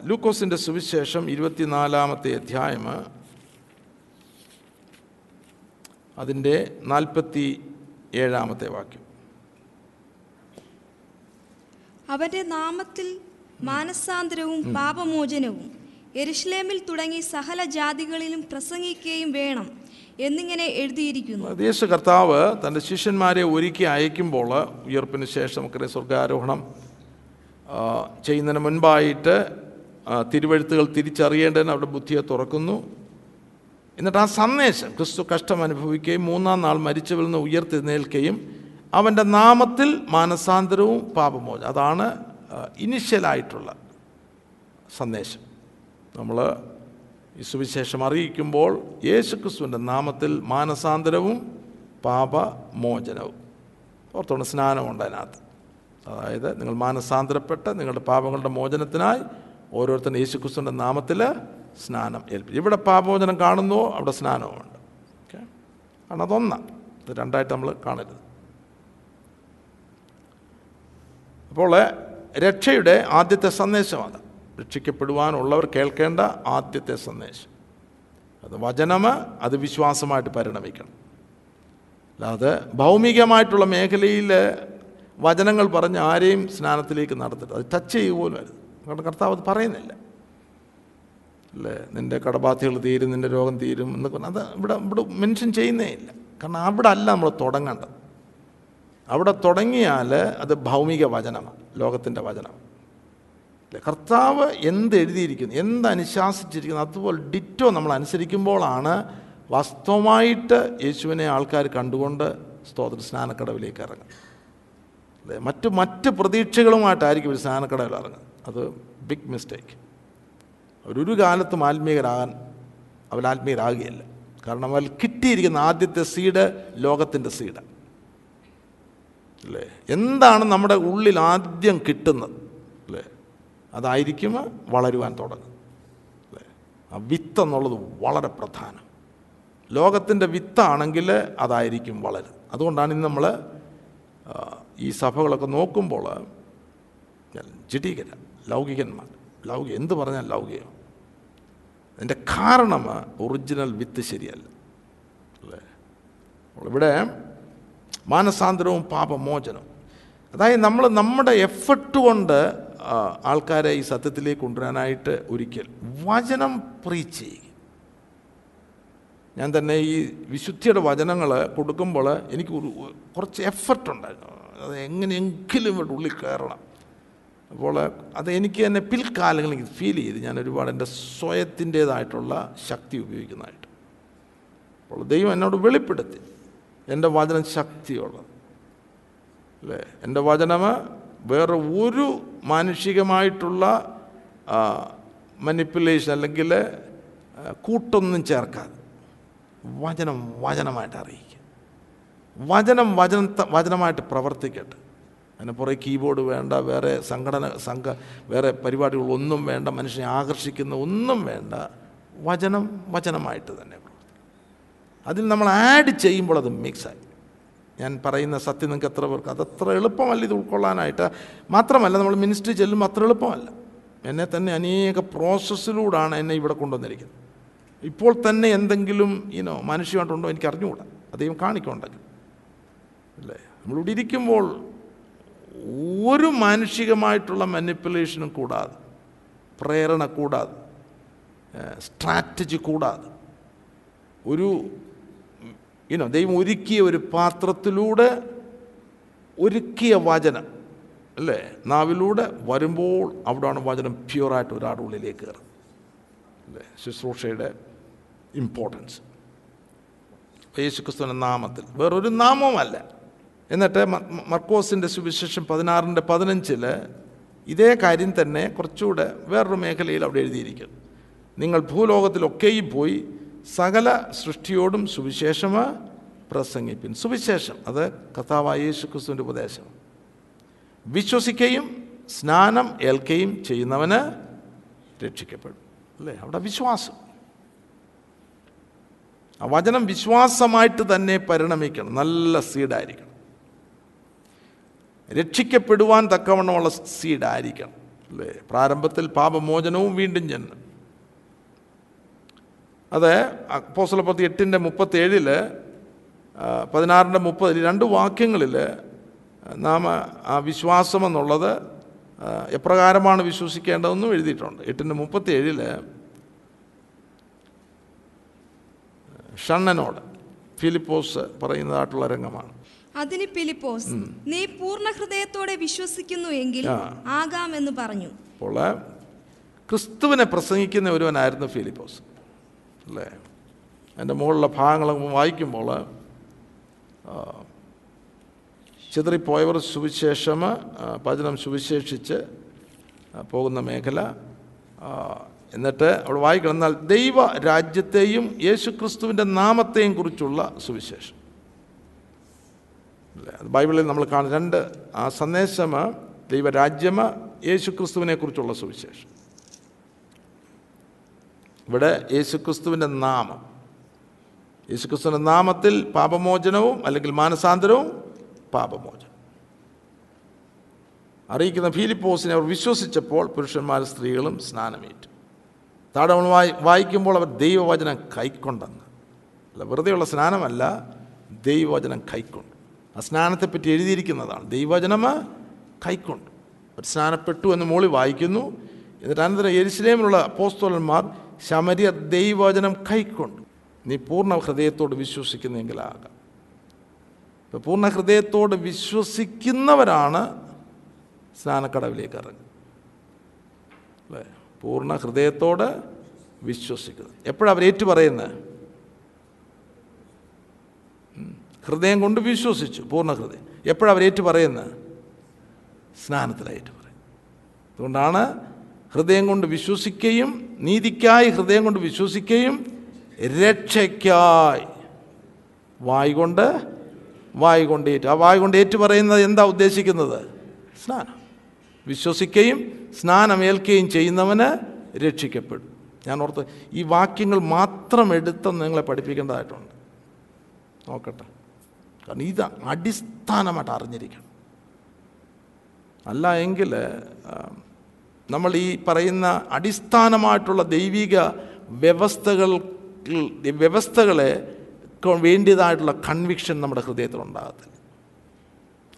ലൂക്കോസിന്റെ സുവിശേഷം ഇരുപത്തിനാലാമത്തെ അധ്യായം അതിന്റെ നാൽപ്പത്തി ഏഴാമത്തെ വാക്യം. അവന്റെ നാമത്തിൽ മാനസാന്തരവും പാപമോചനവും എരുഷ്ലേമിൽ തുടങ്ങി സകല ജാതികളിലും പ്രസംഗിക്കുകയും വേണം എന്നിങ്ങനെ എഴുതിയിരിക്കുന്നു. യേശു കർത്താവ് തന്റെ ശിഷ്യന്മാരെ ഒരുക്കി അയക്കുമ്പോൾ ഉയർപ്പിന് ശേഷം നമുക്കറിയാം സ്വർഗാരോഹണം ചെയ്യുന്നതിന് മുൻപായിട്ട് തിരുവഴുത്തുകൾ തിരിച്ചറിയേണ്ടതിന് അവിടെ ബുദ്ധിയെ തുറക്കുന്നു. എന്നിട്ട് ആ സന്ദേശം ക്രിസ്തു കഷ്ടം അനുഭവിക്കുകയും മൂന്നാം നാൾ മരിച്ചവരിൽ നിന്ന് ഉയർത്തെഴുന്നേൽക്കുകയും അവന്റെ നാമത്തിൽ മാനസാന്തരവും പാപമോചനം. അതാണ് ഇനിഷ്യലായിട്ടുള്ള സന്ദേശം. നമ്മൾ ഈ സുവിശേഷം അറിയിക്കുമ്പോൾ യേശുക്രിസ്തുവിന്റെ നാമത്തിൽ മാനസാന്തരവും പാപമോചനവും. ഓർത്തോണ്ട് സ്നാനമുണ്ട് അതിനകത്ത്. അതായത് നിങ്ങൾ മാനസാന്തരപ്പെട്ട് നിങ്ങളുടെ പാപങ്ങളുടെ മോചനത്തിനായി ഓരോരുത്തരും യേശുക്രിസ്തുവിന്റെ നാമത്തിൽ സ്നാനം ഏൽപ്പിച്ചു ഇവിടെ പാപമോചനം കാണുന്നുവോ അവിടെ സ്നാനവുമുണ്ട്. ഓക്കെ? കാരണം അതൊന്നാണ് ഇത് രണ്ടായിട്ട് നമ്മൾ കാണരുത്. അപ്പോൾ രക്ഷയുടെ ആദ്യത്തെ സന്ദേശമാണ്. രക്ഷിക്കപ്പെടുവാനുള്ളവർ കേൾക്കേണ്ട ആദ്യത്തെ സന്ദേശം. അത് വചനം അത് വിശ്വാസമായിട്ട് പരിണമിക്കണം. അല്ലാതെ ഭൗമികമായിട്ടുള്ള മേഖലയിൽ വചനങ്ങൾ പറഞ്ഞ് ആരെയും സ്നാനത്തിലേക്ക് നടത്തരുത്. അത് ടച്ച് ചെയ്യുക പോലും വരുത് കാരണം കർത്താവ് അത് പറയുന്നില്ല. അല്ലേ? നിന്റെ കടബാധ്യതകൾ തീരും നിന്റെ രോഗം തീരും എന്നൊക്കെ അത് ഇവിടെ ഇവിടെ മെൻഷൻ ചെയ്യുന്നേ ഇല്ല. കാരണം അവിടെ അല്ല നമ്മൾ തുടങ്ങേണ്ടത്. അവിടെ തുടങ്ങിയാൽ അത് ഭൗമിക വചനമാണ് ലോകത്തിന്റെ വചനം കർത്താവ് എന്ത് എഴുതിയിരിക്കുന്നു എന്ത് അനുശാസിച്ചിരിക്കുന്നു അതുപോലെ ഡിറ്റോ നമ്മൾ അനുസരിക്കുമ്പോഴാണ് വാസ്തവമായിട്ട് യേശുവിനെ ആൾക്കാർ കണ്ടുകൊണ്ട് സ്തോത്ര സ്നാനക്കടവിലേക്ക് ഇറങ്ങുന്നത്. അല്ലേ മറ്റ് മറ്റ് പ്രതീക്ഷകളുമായിട്ടായിരിക്കും ഒരു സ്നാനക്കടവിൽ ഇറങ്ങുന്നത്. അത് ബിഗ് മിസ്റ്റേക്ക് അവരൊരു കാലത്തും ആത്മീയരാകാൻ അവരാത്മീയരാകുകയല്ല. കാരണം അവൽ കിട്ടിയിരിക്കുന്ന ആദ്യത്തെ സീഡ് ലോകത്തിന്റെ സീഡ് അല്ലേ എന്താണ് നമ്മുടെ ഉള്ളിൽ ആദ്യം കിട്ടുന്നത്? അല്ലേ അതായിരിക്കും വളരുവാൻ തുടങ്ങും അല്ലേ ആ വിത്ത് എന്നുള്ളത് വളരെ പ്രധാനം. ലോകത്തിന്റെ വിത്താണെങ്കിൽ അതായിരിക്കും വളരും അതുകൊണ്ടാണ് ഇന്ന് നമ്മൾ ഈ സഭകളൊക്കെ നോക്കുമ്പോൾ ജഡീകര ലൗകികന്മാർ. ലൗകിക എന്ത് പറഞ്ഞാൽ ലൗകികം. അതിന്റെ കാരണം ഒറിജിനൽ വിത്ത് ശരിയല്ല. അല്ലേ ഇവിടെ മാനസാന്തരവും പാപമോചനം അതായത് നമ്മൾ നമ്മുടെ എഫർട്ട് കൊണ്ട് ആൾക്കാരെ ഈ സത്യത്തിലേക്ക് കൊണ്ടുവരാനായിട്ട് ഒരിക്കൽ വചനം പ്രീച്ച് ചെയ്യുക. ഞാൻ തന്നെ ഈ വിശുദ്ധിയുടെ വചനങ്ങൾ കൊടുക്കുമ്പോൾ എനിക്ക് ഒരു കുറച്ച് എഫർട്ട് അത് എങ്ങനെയെങ്കിലും ഇവിടെ ഉള്ളിൽ കയറണം. അപ്പോൾ അത് എനിക്ക് തന്നെ പിൽക്കാലങ്ങളിൽ എനിക്ക് ഫീൽ ചെയ്ത് ഞാൻ ഒരുപാട് എന്റെ സ്വയത്തിന്റേതായിട്ടുള്ള ശക്തി ഉപയോഗിക്കുന്നതായിട്ട്. അപ്പോൾ ദൈവം എന്നോട് വെളിപ്പെടുത്തി. എന്റെ വചനം ശക്തിയുള്ളത് അല്ലേ? എന്റെ വചനം വേറെ ഒരു മാനുഷികമായിട്ടുള്ള മനിപ്പുലേഷൻ അല്ലെങ്കിൽ കൂട്ടൊന്നും ചേർക്കാതെ. വചനം വചനമായിട്ട് അറിയിക്കുക. വചനം വചന വചനമായിട്ട് പ്രവർത്തിക്കട്ടെ. അതിന് പുറകെ കീബോർഡ് വേണ്ട വേറെ സംഘടന സംഘ വേറെ പരിപാടികളൊന്നും വേണ്ട മനുഷ്യനെ ആകർഷിക്കുന്ന ഒന്നും വേണ്ട. വചനം വചനമായിട്ട് തന്നെ അതിൽ നമ്മൾ ആഡ് ചെയ്യുമ്പോൾ അത് മിക്സായി ഞാൻ പറയുന്ന സത്യം നിങ്ങൾക്ക് എത്ര പേർക്ക് അതത്ര എളുപ്പമല്ല ഇത് ഉൾക്കൊള്ളാനായിട്ട്. മാത്രമല്ല നമ്മൾ മിനിസ്ട്രി ചെല്ലുമ്പോൾ അത്ര എളുപ്പമല്ല. എന്നെ തന്നെ അനേക പ്രോസസ്സിലൂടെയാണ് എന്നെ ഇവിടെ കൊണ്ടുവന്നിരിക്കുന്നത്. ഇപ്പോൾ തന്നെ എന്തെങ്കിലും ഇനോ മനുഷ്യമായിട്ടുണ്ടോ എനിക്ക് അറിഞ്ഞുകൂടാ അദ്ദേഹം കാണിക്കുന്നുണ്ടെങ്കിൽ അല്ലേ? നമ്മളിവിടെ ഇരിക്കുമ്പോൾ ഒരു മാനുഷികമായിട്ടുള്ള മാനിപ്പുലേഷനും കൂടാതെ പ്രേരണ കൂടാതെ സ്ട്രാറ്റജി കൂടാതെ ഒരു ഇനോ ദൈവം ഒരുക്കിയ ഒരു പാത്രത്തിലൂടെ ഒരുക്കിയ വചനം അല്ലേ? നാവിലൂടെ വരുമ്പോൾ അവിടെയാണ് വചനം പ്യുവറായിട്ട് ഒരാളുടെ ഉള്ളിലേക്ക് കയറും അല്ലേ? ശുശ്രൂഷയുടെ ഇമ്പോർട്ടൻസ് യേശുക്രിസ്തുവിന്റെ നാമത്തിൽ. വേറൊരു നാമവുമല്ല. എന്നിട്ട് മർക്കോസിന്റെ സുവിശേഷം പതിനാറിന്റെ പതിനഞ്ചിൽ ഇതേ കാര്യം തന്നെ കുറച്ചുകൂടെ വേറൊരു മേഖലയിൽ അവിടെ എഴുതിയിരിക്കുന്നു. നിങ്ങൾ ഭൂലോകത്തിലൊക്കെയും പോയി സകല സൃഷ്ടിയോടും സുവിശേഷം പ്രസംഗിപ്പിൻ. സുവിശേഷം അത് കഥാവായ യേശു ക്രിസ്തുവിന്റെ ഉപദേശം. വിശ്വസിക്കുകയും സ്നാനം ഏൽക്കുകയും ചെയ്യുന്നവന് രക്ഷിക്കപ്പെടും. അല്ലേ? അവിടെ വിശ്വാസം. ആ വചനം വിശ്വാസമായിട്ട് തന്നെ പരിണമിക്കണം. നല്ല സീഡായിരിക്കണം. രക്ഷിക്കപ്പെടുവാൻ തക്കവണ്ണമുള്ള സീഡായിരിക്കണം. അല്ലേ? പ്രാരംഭത്തിൽ പാപമോചനവും വീണ്ടും ജന്മം അത് അപ്പോസ്തലപ്പത്തി എട്ടിന്റെ മുപ്പത്തി ഏഴിൽ പതിനാറിന്റെ മുപ്പതിൽ രണ്ട് വാക്യങ്ങളിൽ നാം ആ വിശ്വാസം എന്നുള്ളത് എപ്രകാരമാണ് വിശ്വസിക്കേണ്ടതെന്നും എഴുതിയിട്ടുണ്ട്. എട്ടിന്റെ മുപ്പത്തി ഏഴിൽ ഷണ്ണനോട് ഫിലിപ്പോസ് പറയുന്നതായിട്ടുള്ള രംഗമാണ്. അതിന് ഫിലിപ്പോസ് നീ പൂർണ ഹൃദയത്തോടെ വിശ്വസിക്കുന്നു എങ്കിൽ ആകാമെന്ന് പറഞ്ഞു. അപ്പോൾ ക്രിസ്തുവിനെ പ്രസംഗിക്കുന്ന ഒരുവനായിരുന്നു ഫിലിപ്പോസ്. അല്ലേ? അതിന്റെ മുകളിലെ ഭാഗങ്ങൾ വായിക്കുമ്പോൾ ചിതറിപ്പോയവർ സുവിശേഷം പചനം സുവിശേഷിച്ച് പോകുന്ന മേഖല എന്നിട്ട് അവിടെ വായിക്കണം. എന്നാൽ ദൈവ രാജ്യത്തെയും യേശു ക്രിസ്തുവിന്റെ നാമത്തെയും കുറിച്ചുള്ള സുവിശേഷം. അല്ലേ? അത് ബൈബിളിൽ നമ്മൾ കാണും രണ്ട് ആ സന്ദേശം ദൈവരാജ്യം യേശു ക്രിസ്തുവിനെ കുറിച്ചുള്ള സുവിശേഷം. ഇവിടെ യേശുക്രിസ്തുവിന്റെ നാമം. യേശുക്രിസ്തുവിന്റെ നാമത്തിൽ പാപമോചനവും അല്ലെങ്കിൽ മാനസാന്തരവും പാപമോചനം. അറിയിക്കുന്ന ഫിലിപ്പോസിനെ അവർ വിശ്വസിച്ചപ്പോൾ പുരുഷന്മാരും സ്ത്രീകളും സ്നാനമേറ്റു. നമ്മൾ വായി വായിക്കുമ്പോൾ അവർ ദൈവവചനം കൈക്കൊണ്ടെന്ന്. അല്ല വെറുതെയുള്ള സ്നാനമല്ല ദൈവവചനം കൈക്കൊണ്ട്. ആ സ്നാനത്തെപ്പറ്റി എഴുതിയിരിക്കുന്നതാണ്. ദൈവവചനം കൈക്കൊണ്ട്. അവർ സ്നാനപ്പെട്ടു എന്ന് മോളി വായിക്കുന്നു. എന്നിട്ട് അനന്തരം എരിശിലേമിലുള്ള അപ്പോസ്തോലന്മാർ ശമരിയ ദൈവവചനം കൈക്കൊണ്ട് നീ പൂർണ ഹൃദയത്തോട് വിശ്വസിക്കുന്നെങ്കിലാകാം. ഇപ്പം പൂർണ ഹൃദയത്തോട് വിശ്വസിക്കുന്നവരാണ് സ്നാനക്കടവിലേക്ക് ഇറങ്ങുന്നത് അല്ലേ? പൂർണ ഹൃദയത്തോട് വിശ്വസിക്കുന്നത്. എപ്പോഴാണ് അവർ ഏറ്റു പറയുന്നത് ഹൃദയം കൊണ്ട് വിശ്വസിച്ചു പൂർണ ഹൃദയം. എപ്പോഴാണ് അവർ ഏറ്റു പറയുന്നത് സ്നാനത്തിലായിട്ട് പറയും അതുകൊണ്ടാണ് ഹൃദയം കൊണ്ട് വിശ്വസിക്കുകയും നീതിക്കായി ഹൃദയം കൊണ്ട് വിശ്വസിക്കുകയും രക്ഷയ്ക്കായി. വായികൊണ്ട് കൊണ്ട് വായ് കൊണ്ട് ഏറ്റു. ആ വായികൊണ്ട് ഏറ്റു പറയുന്നത് എന്താ ഉദ്ദേശിക്കുന്നത്? സ്നാനം. വിശ്വസിക്കുകയും സ്നാനമേൽക്കുകയും ചെയ്യുന്നവന് രക്ഷിക്കപ്പെടും. ഞാൻ ഓർത്ത് ഈ വാക്യങ്ങൾ മാത്രം എടുത്ത് നിങ്ങളെ പഠിപ്പിക്കേണ്ടതായിട്ടുണ്ട്. നോക്കട്ടെ. കാരണം ഇത് അടിസ്ഥാനമായിട്ട് അറിഞ്ഞിരിക്കണം. അല്ല എങ്കിൽ നമ്മൾ ഈ പറയുന്ന അടിസ്ഥാനമായിട്ടുള്ള ദൈവിക വ്യവസ്ഥകൾ വ്യവസ്ഥകളെ വേണ്ടിയതായിട്ടുള്ള കൺവിക്ഷൻ നമ്മുടെ ഹൃദയത്തിൽ ഉണ്ടാകത്തില്ല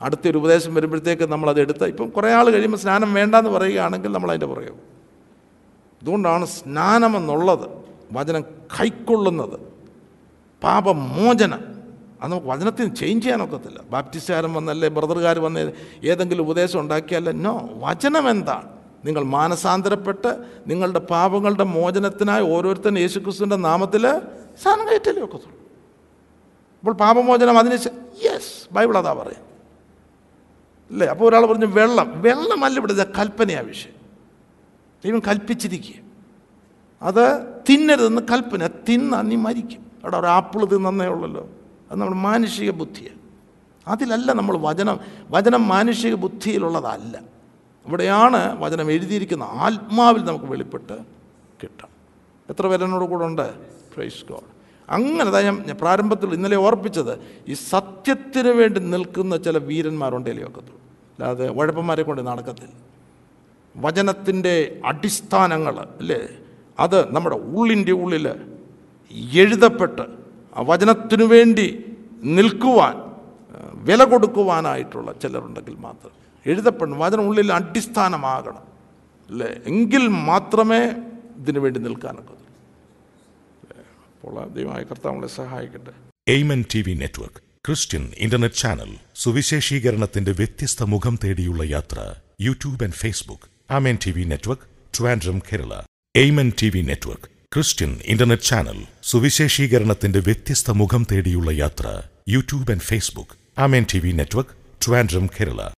അടുത്തൊരു ഉപദേശം വരുമ്പോഴത്തേക്ക് നമ്മളത് എടുത്ത് ഇപ്പം കുറേ ആൾ കഴിയുമ്പോൾ സ്നാനം വേണ്ടാന്ന് പറയുകയാണെങ്കിൽ നമ്മൾ അതിന്റെ പുറകെ അതുകൊണ്ടാണ് സ്നാനമെന്നുള്ളത് വചനം കൈക്കൊള്ളുന്നത്. പാപമോചനം. അത് നമുക്ക് വചനത്തിന് ചേഞ്ച് ചെയ്യാനൊക്കത്തില്ല. ബാപ്റ്റിസ്റ്റുകാരൻ വന്നല്ലേ ബ്രദറുകാർ വന്ന് ഏതെങ്കിലും ഉപദേശം ഉണ്ടാക്കിയല്ല നോ വചനം എന്താണ് നിങ്ങൾ മാനസാന്തരപ്പെട്ട് നിങ്ങളുടെ പാപങ്ങളുടെ മോചനത്തിനായി ഓരോരുത്തരും യേശുക്രിസ്തുവിന്റെ നാമത്തിൽ സ്നാനം കയറ്റലേ ഒക്കത്തുള്ളൂ അപ്പോൾ പാപമോചനം അതിന് യെസ് ബൈബിൾ അതാ പറയും അല്ലേ അപ്പോൾ ഒരാൾ പറഞ്ഞു വെള്ളം വെള്ളമല്ല ഇവിടെ കൽപ്പനയാണ് കൽപ്പനയാ വിഷയം. ദൈവം കൽപ്പിച്ചിരിക്കുക. അത് തിന്നരുതെന്ന് കൽപ്പന. തിന്ന നീ മരിക്കും. അവിടെ ഒരു ആപ്പിൾ തിന്നേ ഉള്ളല്ലോ. അത് നമ്മുടെ മാനുഷിക ബുദ്ധിയാണ് അതിലല്ല നമ്മൾ വചനം വചനം മാനുഷിക ബുദ്ധിയിലുള്ളതല്ല. ഇവിടെയാണ് വചനം എഴുതിയിരിക്കുന്ന ആത്മാവിൽ നമുക്ക് വെളിപ്പെട്ട് കിട്ടാം എത്ര പേരെന്നോട് കൂടെ ഉണ്ട്? പ്രൈസ് ഗോഡ് അങ്ങനെ ഞാൻ പ്രാരംഭത്തിൽ ഇന്നലെ ഓർപ്പിച്ചത് ഈ സത്യത്തിന് വേണ്ടി നിൽക്കുന്ന ചില വീരന്മാരുണ്ട് ഒക്കത്തുള്ളൂ അല്ലാതെ ഉഴപ്പന്മാരെ കൊണ്ട് നടക്കത്തില്ല. വചനത്തിന്റെ അടിസ്ഥാനങ്ങൾ അല്ലേ? അത് നമ്മുടെ ഉള്ളിന്റെ ഉള്ളിൽ എഴുതപ്പെട്ട് ആ വചനത്തിനു വേണ്ടി നിൽക്കുവാൻ വില കൊടുക്കുവാനായിട്ടുള്ള ചിലരുണ്ടെങ്കിൽ മാത്രം. എഴുതപ്പെടണം വചനം ഉള്ളിൽ അടിസ്ഥാനമാകണം. അല്ലേ? എങ്കിൽ മാത്രമേ ഇതിനു വേണ്ടി നിൽക്കാനൊക്കെ അപ്പോൾ ദൈവമായ കർത്താവ് സഹായിക്കട്ടെ. Amen T V network Christian internet channel സുവിശേഷീകരണത്തിന്റെ വ്യത്യസ്ത മുഖം തേടിയുള്ള യാത്ര YouTube and Facebook. Amen T V network Trivandrum Kerala. Amen T V network Christian internet channel സുവിശേഷീകരണത്തിന്റെ വ്യത്യസ്ത മുഖം തേടിയുള്ള യാത്ര YouTube and Facebook. Amen T V network Trivandrum Kerala.